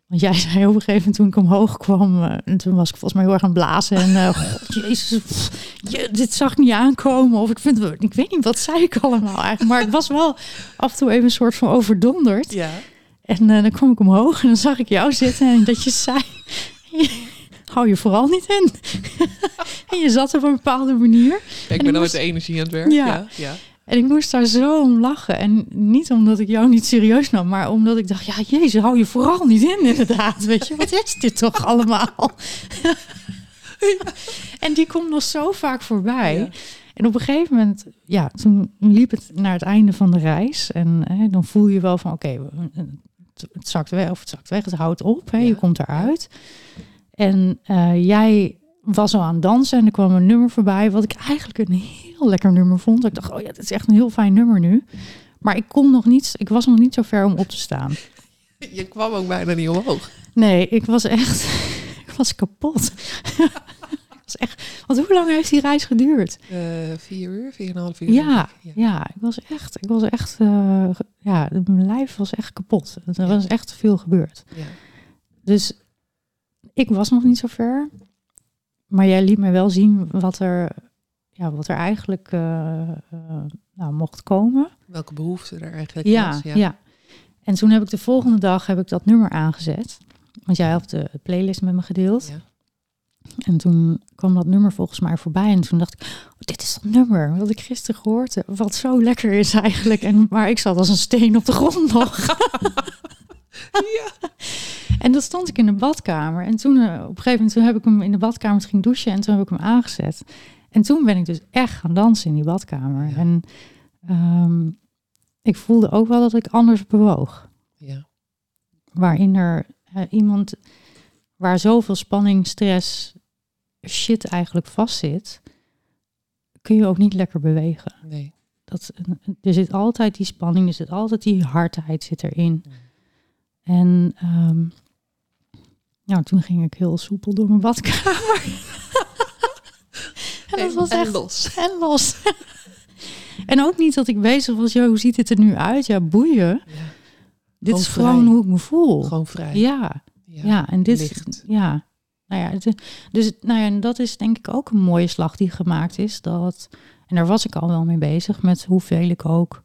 Want jij zei op een gegeven moment toen ik omhoog kwam, eh, en toen was ik volgens mij heel erg aan het blazen en eh, god, jezus, pff, je, dit zag ik niet aankomen of ik vind, het- ik weet niet wat zei ik allemaal eigenlijk, maar ik was wel af en toe even een soort van overdonderd. Ja. En eh, dan kwam ik omhoog en dan zag ik jou zitten en dat je zei, hou je vooral niet in. en je zat op een bepaalde manier. ik ik ben dan moest- met de energie aan het werk. Ja. Ja. Ja. En ik moest daar zo om lachen. En niet omdat ik jou niet serieus nam, maar omdat ik dacht, ja, jezus, hou je vooral niet in, inderdaad. Weet je, wat is dit toch allemaal? en die komt nog zo vaak voorbij. Ja. En op een gegeven moment, ja, toen liep het naar het einde van de reis. En hè, dan voel je wel van, oké, het, het zakt weg, of het zakt weg, het houdt op, hè, Ja. je komt eruit. En eh, jij was al aan het dansen en er kwam een nummer voorbij, wat ik eigenlijk een heel lekker nummer vond. Ik dacht, oh ja, dit is echt een heel fijn nummer nu. Maar ik kon nog niet, ik was nog niet zo ver om op te staan. Je kwam ook bijna niet omhoog. Nee, ik was echt, ik was kapot. ik was echt, want hoe lang heeft die reis geduurd? Eh, vier uur, vier en een half uur. Ja, ja, ik was echt, ik was echt, eh, ja, mijn lijf was echt kapot. Er was echt veel gebeurd. ja. Dus ik was nog niet zo ver. Maar jij liet me wel zien wat er, ja, wat er eigenlijk eh, eh, nou, mocht komen. Welke behoefte er eigenlijk Ja, was. ja, En toen heb ik de volgende dag heb ik dat nummer aangezet. Want jij had de playlist met me gedeeld. Ja. En toen kwam dat nummer volgens mij voorbij. En toen dacht ik, oh, dit is dat nummer wat ik gisteren gehoord heb. Wat zo lekker is eigenlijk. En, maar ik zat als een steen op de grond nog. ja. En dat stond ik in de badkamer. En toen eh, op een gegeven moment toen heb ik hem in de badkamer ging douchen. En toen heb ik hem aangezet. En toen ben ik dus echt gaan dansen in die badkamer. Ja. En ehm, ik voelde ook wel dat ik anders bewoog. Ja. Waarin er eh, iemand waar zoveel spanning, stress, shit eigenlijk vastzit, kun je ook niet lekker bewegen. Nee. Dat, er zit altijd die spanning, er zit altijd die hardheid zit erin. En ehm, nou, toen ging ik heel soepel door mijn badkamer. en dat was echt los. en los. en ook niet dat ik bezig was, joh, hoe ziet het er nu uit? Ja, boeien. Ja. Dit Gewoon is gewoon hoe ik me voel. Gewoon vrij. Ja, ja, en dit licht. ja. Nou ja, het- dus nou ja, en dat is denk ik ook een mooie slag die gemaakt is. Dat, en daar was ik al wel mee bezig met hoeveel ik ook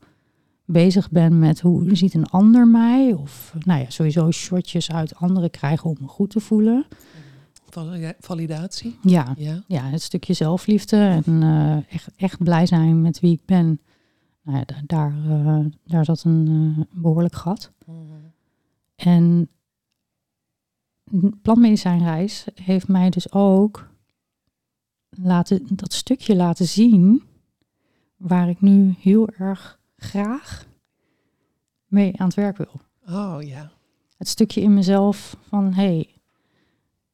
bezig ben met hoe ziet een ander mij. Of nou ja, sowieso shotjes uit anderen krijgen om me goed te voelen. Valida- Validatie. Ja, Ja. ja het stukje zelfliefde en eh, echt, echt blij zijn met wie ik ben. Nou ja, da- daar, eh, daar zat een eh, behoorlijk gat. En een plantmedicijnreis heeft mij dus ook laten, dat stukje laten zien waar ik nu heel erg graag mee aan het werk wil. Oh ja. Het stukje in mezelf van hé, hey,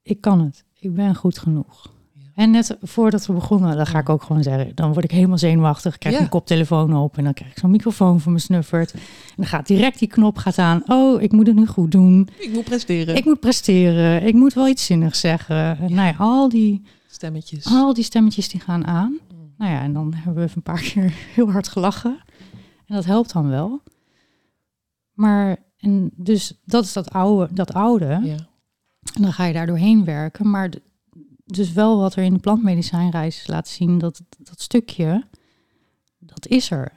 ik kan het, ik ben goed genoeg. Ja. En net voordat we begonnen, dan ga ik ook gewoon zeggen, dan word ik helemaal zenuwachtig, krijg Ja. mijn koptelefoon op en dan krijg ik zo'n microfoon voor me snuffert. En dan gaat direct die knop gaat aan, oh, ik moet het nu goed doen. Ik moet presteren. Ik moet presteren. Ik moet wel iets zinnigs zeggen. En Nou ja, al die, Stemmetjes. al die stemmetjes die gaan aan. Mm. Nou ja, en dan hebben we even een paar keer heel hard gelachen. En dat helpt dan wel. Maar, en dus dat is dat oude. Dat oude. Ja. En dan ga je daar doorheen werken. Maar dus wel wat er in de plantmedicijnreis laat zien, dat, dat stukje, dat is er.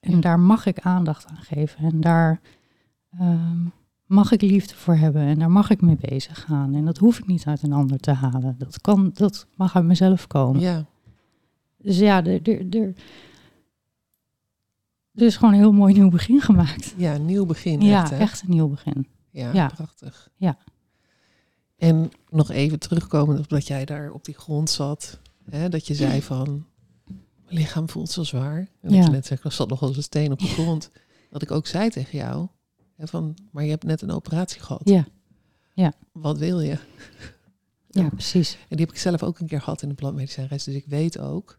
En Ja. daar mag ik aandacht aan geven. En daar ehm, mag ik liefde voor hebben. En daar mag ik mee bezig gaan. En dat hoef ik niet uit een ander te halen. Dat, kan, dat mag uit mezelf komen. ja. Dus ja, er, er, er, is gewoon een heel mooi nieuw begin gemaakt. Ja, een nieuw begin. ja, echt, hè? echt een nieuw begin. Ja, Ja. prachtig. Ja. En nog even terugkomen op dat jij daar op die grond zat. Hè, dat je zei van, mijn lichaam voelt zo zwaar. En Ja. je net zei, ik zat nog als een steen op de grond. Dat ik ook zei tegen jou, hè, van, maar je hebt net een operatie gehad. Ja. Ja. Wat wil je? Ja, precies. En die heb ik zelf ook een keer gehad in de plantmedicijnreis. Dus ik weet ook.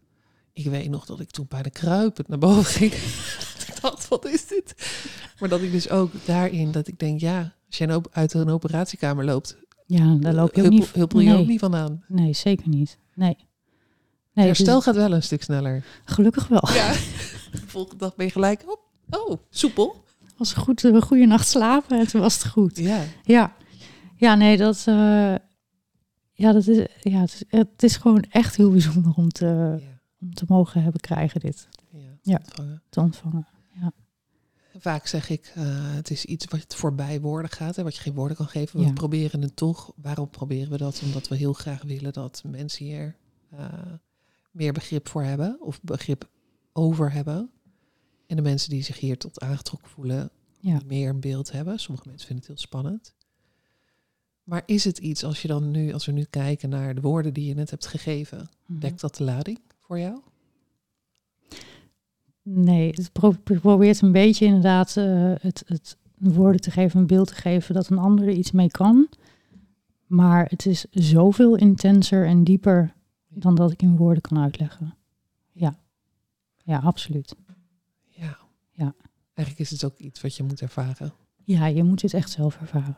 Ik weet nog dat ik toen bijna kruipend naar boven ging. ik dacht, wat is dit? Maar dat ik dus ook daarin, dat ik denk, ja, als jij op- uit een operatiekamer loopt, Ja, daar loop je ook niet... huppel je nee, ook niet van aan. Nee, zeker niet. Nee. nee Herstel dus- gaat wel een stuk sneller. gelukkig wel. Ja. De volgende dag ben je gelijk, op. oh, soepel. was een goed, een goede nacht slapen en toen was het goed. Ja, Ja, ja nee, dat, eh, ja, dat is, ja, het, is, het is gewoon echt heel bijzonder om te, ja, om te mogen hebben krijgen dit ja. Ja. ontvangen. te ontvangen. Vaak zeg ik, eh, het is iets wat voorbij woorden gaat, hè, wat je geen woorden kan geven. We Ja. proberen het toch. Waarom proberen we dat? Omdat we heel graag willen dat mensen hier eh, meer begrip voor hebben of begrip over hebben. En de mensen die zich hier tot aangetrokken voelen, Ja. meer een beeld hebben. Sommige mensen vinden het heel spannend. Maar is het iets als je dan nu, als we nu kijken naar de woorden die je net hebt gegeven, Mhm. dekt dat de lading voor jou? Nee, het pro- probeert een beetje inderdaad eh, het, het woorden te geven, een beeld te geven dat een ander er iets mee kan. Maar het is zoveel intenser en dieper dan dat ik in woorden kan uitleggen. Ja, ja, absoluut. Ja. Ja. Eigenlijk is het ook iets wat je moet ervaren. Ja, je moet het echt zelf ervaren.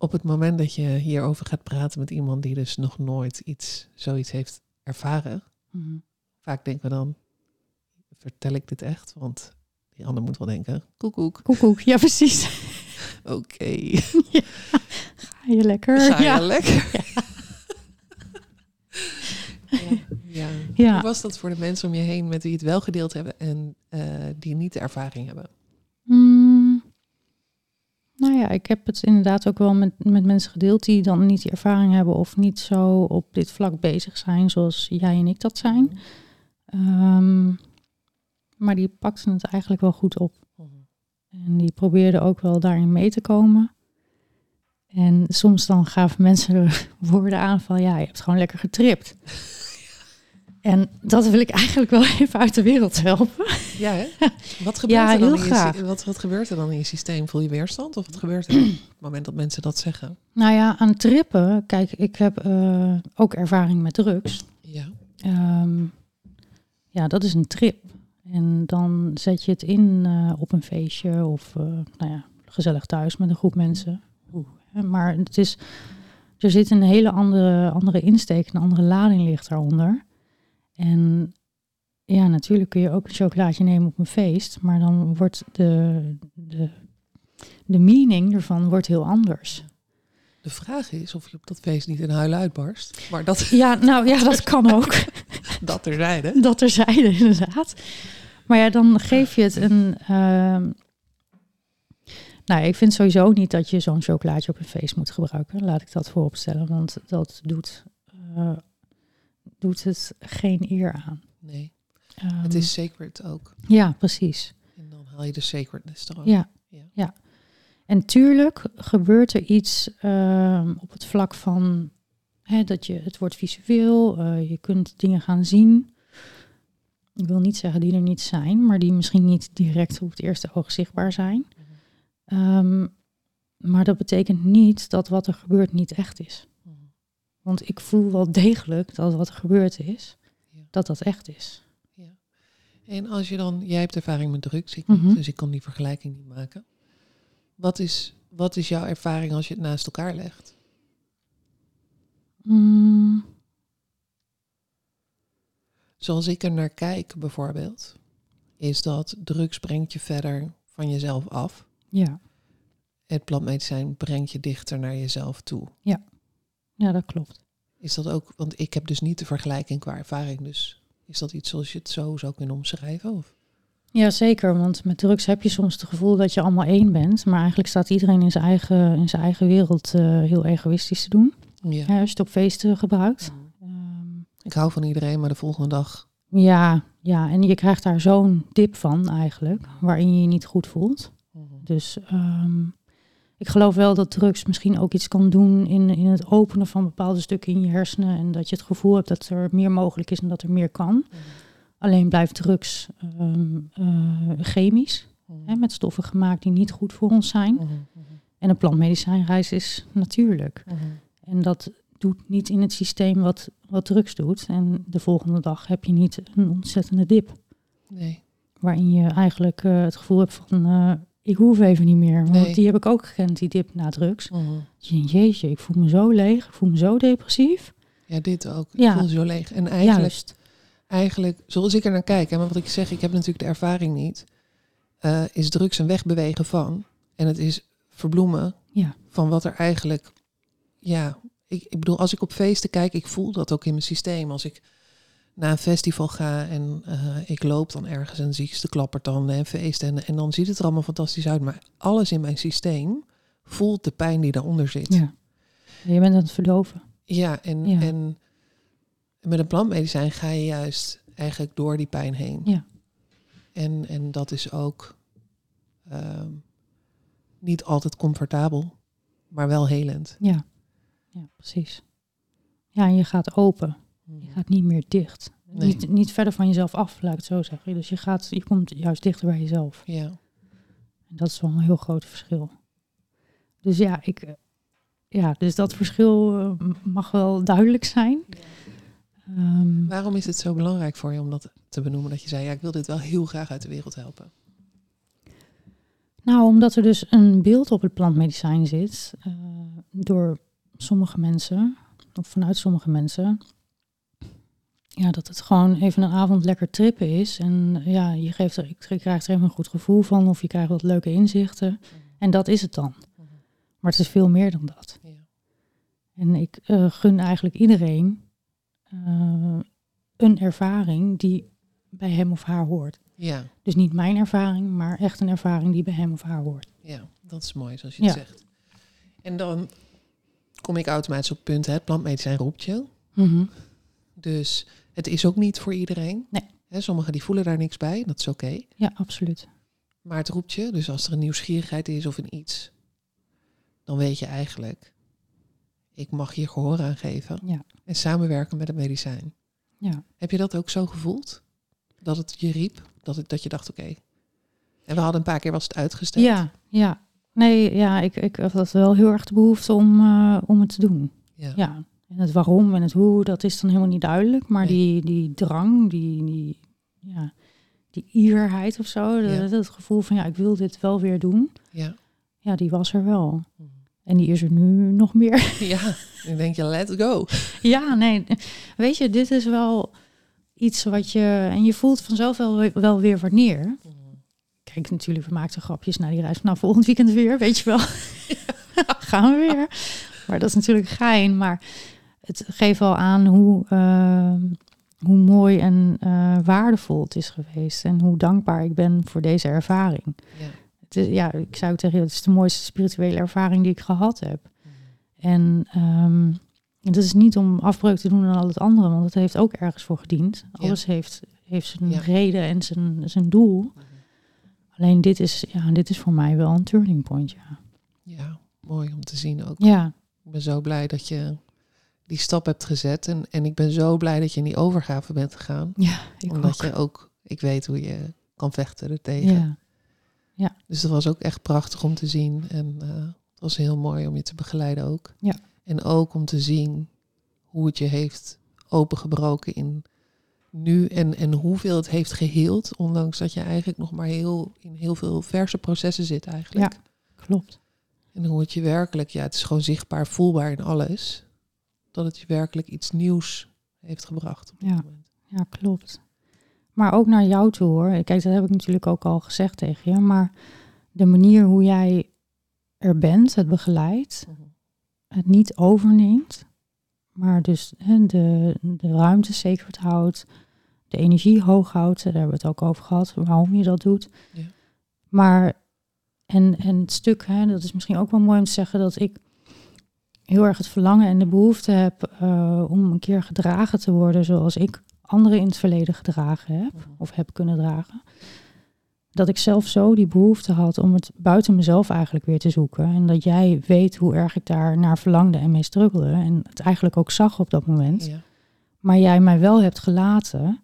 Op het moment dat je hierover gaat praten met iemand die dus nog nooit iets, zoiets heeft ervaren, Mhm. vaak denken we dan, vertel ik dit echt? Want die ander moet wel denken, koekoek, Koekoek, ja precies. oké, Ga je lekker? ga je ja. lekker? Ja. ja. Ja. Hoe was dat voor de mensen om je heen met wie het wel gedeeld hebben en eh, die niet de ervaring hebben? Mm, nou ja, ik heb het inderdaad ook wel met, met mensen gedeeld die dan niet die ervaring hebben of niet zo op dit vlak bezig zijn zoals jij en ik dat zijn. Ehm, maar die pakten het eigenlijk wel goed op. En die probeerden ook wel daarin mee te komen. En soms dan gaven mensen er woorden aan van ja, je hebt gewoon lekker getript. En dat wil ik eigenlijk wel even uit de wereld helpen. Ja, hè? Wat gebeurt, Ja, er dan in je, wat, wat gebeurt er dan in je systeem? Voel je weerstand? Of wat gebeurt er op het moment dat mensen dat zeggen? Nou ja, aan trippen, kijk, ik heb eh, ook ervaring met drugs. Ja. Ehm, ja, dat is een trip. En dan zet je het in eh, op een feestje of eh, nou ja, gezellig thuis met een groep mensen. Oeh, maar het is, er zit een hele andere, andere insteek, een andere lading ligt daaronder. En ja, natuurlijk kun je ook een chocolaatje nemen op een feest, maar dan wordt de, de, de meaning ervan wordt heel anders. De vraag is of je op dat feest niet in huilen uitbarst. Maar dat, Ja, nou ja, dat kan ook. dat terzijde. dat er zeiden, inderdaad. Maar ja, dan geef je het een. ehm, nou, ik vind sowieso niet dat je zo'n chocolaatje op een feest moet gebruiken. Laat ik dat vooropstellen, want dat doet, eh, doet het geen eer aan. Nee, Ehm, het is sacred ook. Ja, precies. En dan haal je de sacredness eraf. Ja. Ja. ja. En tuurlijk gebeurt er iets ehm, op het vlak van hè, dat je, het wordt visueel, eh, je kunt dingen gaan zien. Ik wil niet zeggen die er niet zijn, maar die misschien niet direct op het eerste oog zichtbaar zijn. Ehm, maar dat betekent niet dat wat er gebeurt niet echt is. Want ik voel wel degelijk dat wat er gebeurd is, Ja. dat dat echt is. En als je dan, jij hebt ervaring met drugs, ik Mhm. niet, dus ik kan die vergelijking niet maken. Wat is, wat is jouw ervaring als je het naast elkaar legt? Mm, Zoals ik er naar kijk bijvoorbeeld, is dat drugs brengt je verder van jezelf af. ja. Het plantmedicijn brengt je dichter naar jezelf toe. ja, dat klopt. Is dat ook, want ik heb dus niet de vergelijking qua ervaring, dus is dat iets zoals je het zo zou kunnen omschrijven? Of? Ja, zeker. Want met drugs heb je soms het gevoel dat je allemaal één bent. Maar eigenlijk staat iedereen in zijn eigen, in zijn eigen wereld eh, heel egoïstisch te doen. Ja. Ja, als je het op feesten gebruikt. Ehm, Ik hou van iedereen, maar de volgende dag. ja, ja, en je krijgt daar zo'n dip van eigenlijk. Waarin je je niet goed voelt. Mhm. Dus ehm, ik geloof wel dat drugs misschien ook iets kan doen in, in het openen van bepaalde stukken in je hersenen. En dat je het gevoel hebt dat er meer mogelijk is en dat er meer kan. Alleen blijft drugs ehm, eh, chemisch. Hè, met stoffen gemaakt die niet goed voor ons zijn. Mhm. Mhm. En een plantmedicijnreis is natuurlijk. Mhm. En dat doet niet in het systeem wat, wat drugs doet. En de volgende dag heb je niet een ontzettende dip. Nee. Waarin je eigenlijk eh, het gevoel hebt van, eh, ik hoef even niet meer. Want Nee. die heb ik ook gekend, die dip na drugs. Mhm. Je- Jeetje, ik voel me zo leeg, ik voel me zo depressief. Ja, dit ook. Ik Ja. voel zo leeg. En eigenlijk, Juist. eigenlijk, zoals ik er naar kijk, en wat ik zeg, ik heb natuurlijk de ervaring niet, eh, is drugs een wegbewegen van. En het is verbloemen Ja. van wat er eigenlijk, ja, ik, ik bedoel, als ik op feesten kijk, ik voel dat ook in mijn systeem. Als ik naar een festival ga en eh, ik loop dan ergens en zie ik de klappertanden en feesten en, en dan ziet het er allemaal fantastisch uit. Maar alles in mijn systeem voelt de pijn die daaronder zit. Ja. Je bent aan het verdoven. Ja, en, Ja. en met een plantmedicijn ga je juist eigenlijk door die pijn heen. Ja. En, en dat is ook ehm, niet altijd comfortabel, maar wel helend. Ja. ja, precies. Ja, en je gaat open. Je gaat niet meer dicht. Nee. Niet, niet verder van jezelf af, laat ik het zo zeggen. Dus je, gaat, je komt juist dichter bij jezelf. Ja. En dat is wel een heel groot verschil. Dus ja, ik, eh, ja dus dat verschil eh, mag wel duidelijk zijn. Ehm, Waarom is het zo belangrijk voor je om dat te benoemen? Dat je zei, ja, ik wil dit wel heel graag uit de wereld helpen. nou, omdat er dus een beeld op het plantmedicijn zit, eh, door sommige mensen, of vanuit sommige mensen, ja, dat het gewoon even een avond lekker trippen is. En ja, je, geeft er, je krijgt er even een goed gevoel van, of je krijgt wat leuke inzichten. En dat is het dan. Maar het is veel meer dan dat. Ja. En ik eh, gun eigenlijk iedereen eh, een ervaring die bij hem of haar hoort. Ja, Dus niet mijn ervaring, maar echt een ervaring die bij hem of haar hoort. ja, dat is mooi zoals je het Ja. zegt. En dan kom ik automatisch op het punt, hè, het plantmedicijn roept je. Mhm. Dus het is ook niet voor iedereen. Nee. Hè, sommigen die voelen daar niks bij, dat is oké. Ja, absoluut. Maar het roept je, dus als er een nieuwsgierigheid is of een iets, dan weet je eigenlijk, ik mag hier gehoor aan geven Ja. en samenwerken met het medicijn. Ja. Heb je dat ook zo gevoeld? Dat het je riep? Dat, het, dat je dacht, oké. En we hadden een paar keer was het uitgesteld. Ja, ja. Nee, ja, ik, ik had wel heel erg de behoefte om, eh, om het te doen. Ja. Ja. En het waarom en het hoe, dat is dan helemaal niet duidelijk. Maar Nee. die, die drang, die, die, ja, die ierheid of zo, Ja. dat, dat gevoel van ja, ik wil dit wel weer doen. Ja. Ja, die was er wel. Mhm. En die is er nu nog meer. ja. Dan denk je, let's go. ja, nee. Weet je, dit is wel iets wat je... En je voelt vanzelf wel, wel weer wanneer. Kijk, natuurlijk, we maakten grapjes na die reis. van, Nou, volgend weekend weer, weet je wel. Gaan we weer. Maar dat is natuurlijk gein. Maar het geeft wel aan hoe, eh, hoe mooi en eh, waardevol het is geweest. En hoe dankbaar ik ben voor deze ervaring. Ja. Het is, ja, ik zou tegen je, het is de mooiste spirituele ervaring die ik gehad heb. En ehm, het is niet om afbreuk te doen aan al het andere, want het heeft ook ergens voor gediend. Ja. Alles heeft, heeft zijn Ja. reden en zijn, zijn doel. Alleen dit is, ja, dit is voor mij wel een turning point, ja. Ja, mooi om te zien ook. Ja, Ik ben zo blij dat je die stap hebt gezet. En, en ik ben zo blij dat je in die overgave bent gegaan. ja ik omdat ook. je ook, ik weet hoe je kan vechten er tegen. Ja, Dus dat was ook echt prachtig om te zien. En eh, het was heel mooi om je te begeleiden ook. Ja. En ook om te zien hoe het je heeft opengebroken in nu. En, en hoeveel het heeft geheeld. Ondanks dat je eigenlijk nog maar heel, in heel veel verse processen zit eigenlijk. klopt. En hoe het je werkelijk, ja, het is gewoon zichtbaar, voelbaar in alles. Dat het je werkelijk iets nieuws heeft gebracht. Op dit Ja. moment. Ja, klopt. Maar ook naar jou toe hoor. Kijk, dat heb ik natuurlijk ook al gezegd tegen je. Maar de manier hoe jij er bent, het begeleidt, het niet overneemt, maar dus hè, de, de ruimte sacred houdt, de energie hoog houdt, daar hebben we het ook over gehad, waarom je dat doet. Ja. Maar, en, en het stuk, hè, dat is misschien ook wel mooi om te zeggen, dat ik heel erg het verlangen en de behoefte heb eh, om een keer gedragen te worden zoals ik anderen in het verleden gedragen heb, of heb kunnen dragen. Dat ik zelf zo die behoefte had om het buiten mezelf eigenlijk weer te zoeken. En dat jij weet hoe erg ik daar naar verlangde en mee struggelde. En het eigenlijk ook zag op dat moment. Ja. Maar jij mij wel hebt gelaten.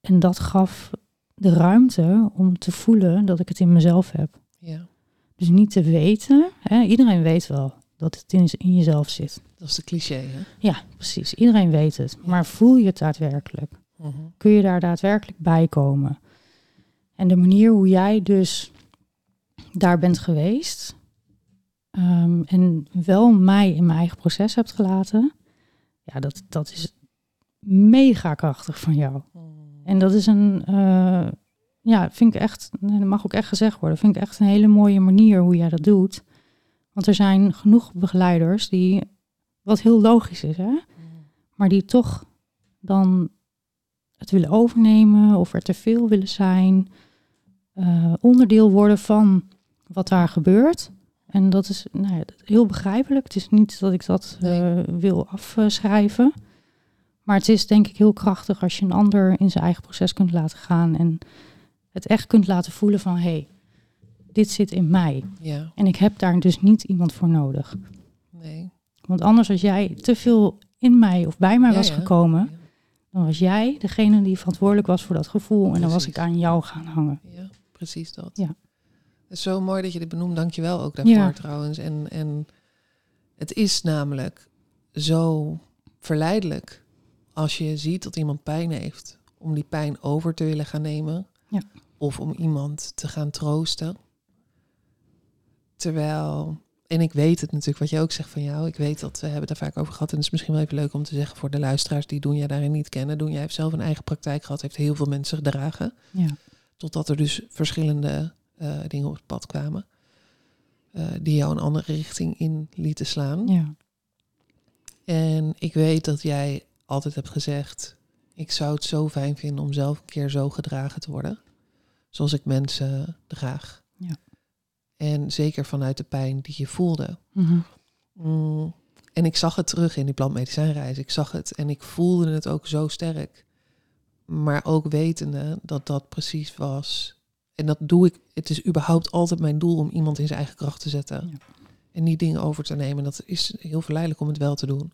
En dat gaf de ruimte om te voelen dat ik het in mezelf heb. ja, Dus niet te weten. Hè? Iedereen weet wel dat het in, in jezelf zit. dat is de cliché, hè? Ja, precies. Iedereen weet het. Maar voel je het daadwerkelijk? Mhm. kun je daar daadwerkelijk bij komen. En de manier hoe jij dus daar bent geweest ehm, en wel mij in mijn eigen proces hebt gelaten, ja, dat, dat is mega krachtig van jou. En dat is een, eh, ja, vind ik echt, dat mag ook echt gezegd worden, vind ik echt een hele mooie manier hoe jij dat doet. Want er zijn genoeg begeleiders die, wat heel logisch is, hè, maar die toch dan het willen overnemen of er te veel willen zijn, eh, onderdeel worden van wat daar gebeurt. En dat is nou ja, heel begrijpelijk. Het is niet dat ik dat eh, wil afschrijven. Maar het is denk ik heel krachtig als je een ander in zijn eigen proces kunt laten gaan. En het echt kunt laten voelen van hé, hey, dit zit in mij. Ja, En ik heb daar dus niet iemand voor nodig. nee. Want anders als jij te veel in mij of bij mij Ja, was ja. gekomen, dan was jij degene die verantwoordelijk was voor dat gevoel. En dan was ik aan jou gaan hangen. Ja, precies dat. Ja. Het is zo mooi dat je dit benoemt. Dank je wel ook daarvoor trouwens. En, en het is namelijk zo verleidelijk als je ziet dat iemand pijn heeft, om die pijn over te willen gaan nemen. Ja. Of om iemand te gaan troosten. Terwijl, en ik weet het natuurlijk, wat je ook zegt van jou. Ik weet dat we hebben daar vaak over gehad. En het is misschien wel even leuk om te zeggen voor de luisteraars die Doenja daarin niet kennen. Doenja heeft zelf een eigen praktijk gehad, heeft heel veel mensen gedragen. Ja, Totdat er dus verschillende eh, dingen op het pad kwamen. eh, die jou een andere richting in lieten slaan. ja, En ik weet dat jij altijd hebt gezegd: Ik zou het zo fijn vinden om zelf een keer zo gedragen te worden. Zoals ik mensen draag. En zeker vanuit de pijn die je voelde. Mhm. Mm, En ik zag het terug in die plantmedicijnreis. Ik zag het en ik voelde het ook zo sterk. Maar ook wetende dat dat precies was. En dat doe ik. Het is überhaupt altijd mijn doel om iemand in zijn eigen kracht te zetten. Ja. En niet dingen over te nemen. Dat is heel verleidelijk om het wel te doen.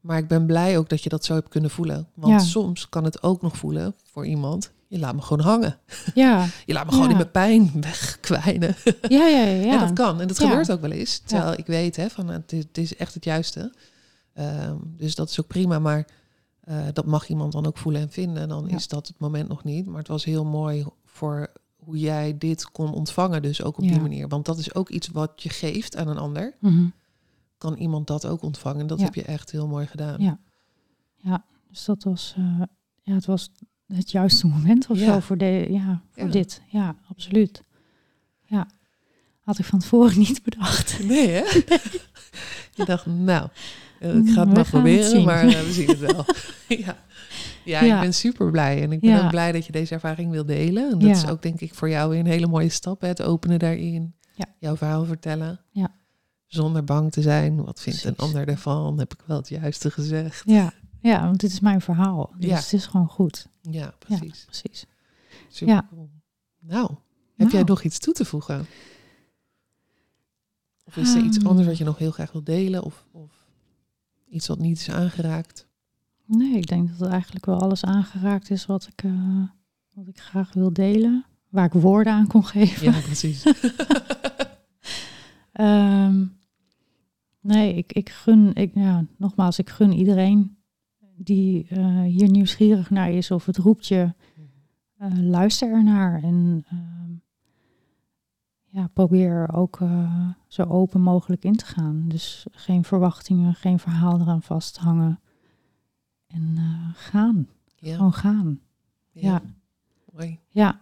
Maar ik ben blij ook dat je dat zo hebt kunnen voelen. Want Ja. soms kan het ook nog voelen voor iemand. Je laat me gewoon hangen. Ja, Je laat me gewoon Ja. in mijn pijn wegkwijnen. ja, ja, ja. ja. En dat kan. En dat Ja. gebeurt ook wel eens. Terwijl ik weet hè, van het is, het is echt het juiste. Ehm, dus dat is ook prima. Maar eh, dat mag iemand dan ook voelen en vinden. Dan Ja. is dat het moment nog niet. Maar het was heel mooi voor hoe jij dit kon ontvangen. Dus ook op Ja. die manier. Want dat is ook iets wat je geeft aan een ander. Mhm. Kan iemand dat ook ontvangen. En dat Ja. heb je echt heel mooi gedaan. Ja. Dus dat was, eh, ja, het was het juiste moment of Ja. zo voor, de, ja, voor Ja. dit. Ja, absoluut. Ja, had ik van tevoren niet bedacht. Nee, hè? je dacht, nou, eh, ik ga het We maar het proberen, maar eh, we zien het wel. ja. Ja, Ja. ik ben super blij. En ik ben ook blij dat je deze ervaring wil delen. En dat is ook denk ik voor jou weer een hele mooie stap. hè, Het openen daarin. Jouw verhaal vertellen. Ja. Zonder bang te zijn. Wat vindt een ander ervan? Heb ik wel het juiste gezegd? Ja, ja want dit is mijn verhaal. Dus Ja. het is gewoon goed. Ja, Ja, precies. precies. Super Ja. cool. Nou, heb jij Nou. nog iets toe te voegen? Of is er iets Ehm. anders wat je nog heel graag wilt delen? Of, of iets wat niet is aangeraakt? Nee, ik denk dat het eigenlijk wel alles aangeraakt is wat ik, eh, wat ik graag wil delen. Waar ik woorden aan kon geven. Ja, precies. Ehm, nee, ik, ik gun, ik, ja, nogmaals, ik gun iedereen die eh, hier nieuwsgierig naar is of het roept je, eh, luister ernaar en ehm, ja, probeer ook eh, zo open mogelijk in te gaan. Dus geen verwachtingen, geen verhaal eraan vasthangen en gaan, Ja, gewoon gaan. Ja, mooi. ja,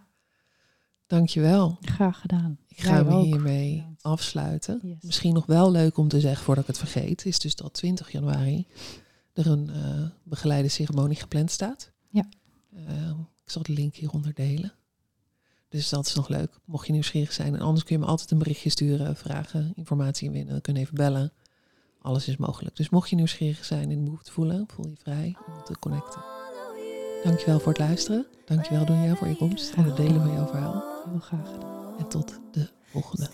Dankjewel. graag gedaan. Ik ga Jij hem ook. hiermee afsluiten. Yes. Misschien nog wel leuk om te zeggen, voordat ik het vergeet, is dus dat 20 januari er een eh, begeleide ceremonie gepland staat. Ja. Eh, ik zal de link hieronder delen. Dus dat is nog leuk, mocht je nieuwsgierig zijn. En anders kun je me altijd een berichtje sturen, vragen, informatie winnen. Dan kun je even bellen. Alles is mogelijk. Dus mocht je nieuwsgierig zijn en de behoefte voelen, voel je vrij om te connecten. Dankjewel voor het luisteren. Dankjewel Donja voor je komst en het delen van jouw verhaal. Heel graag gedaan. En tot de volgende.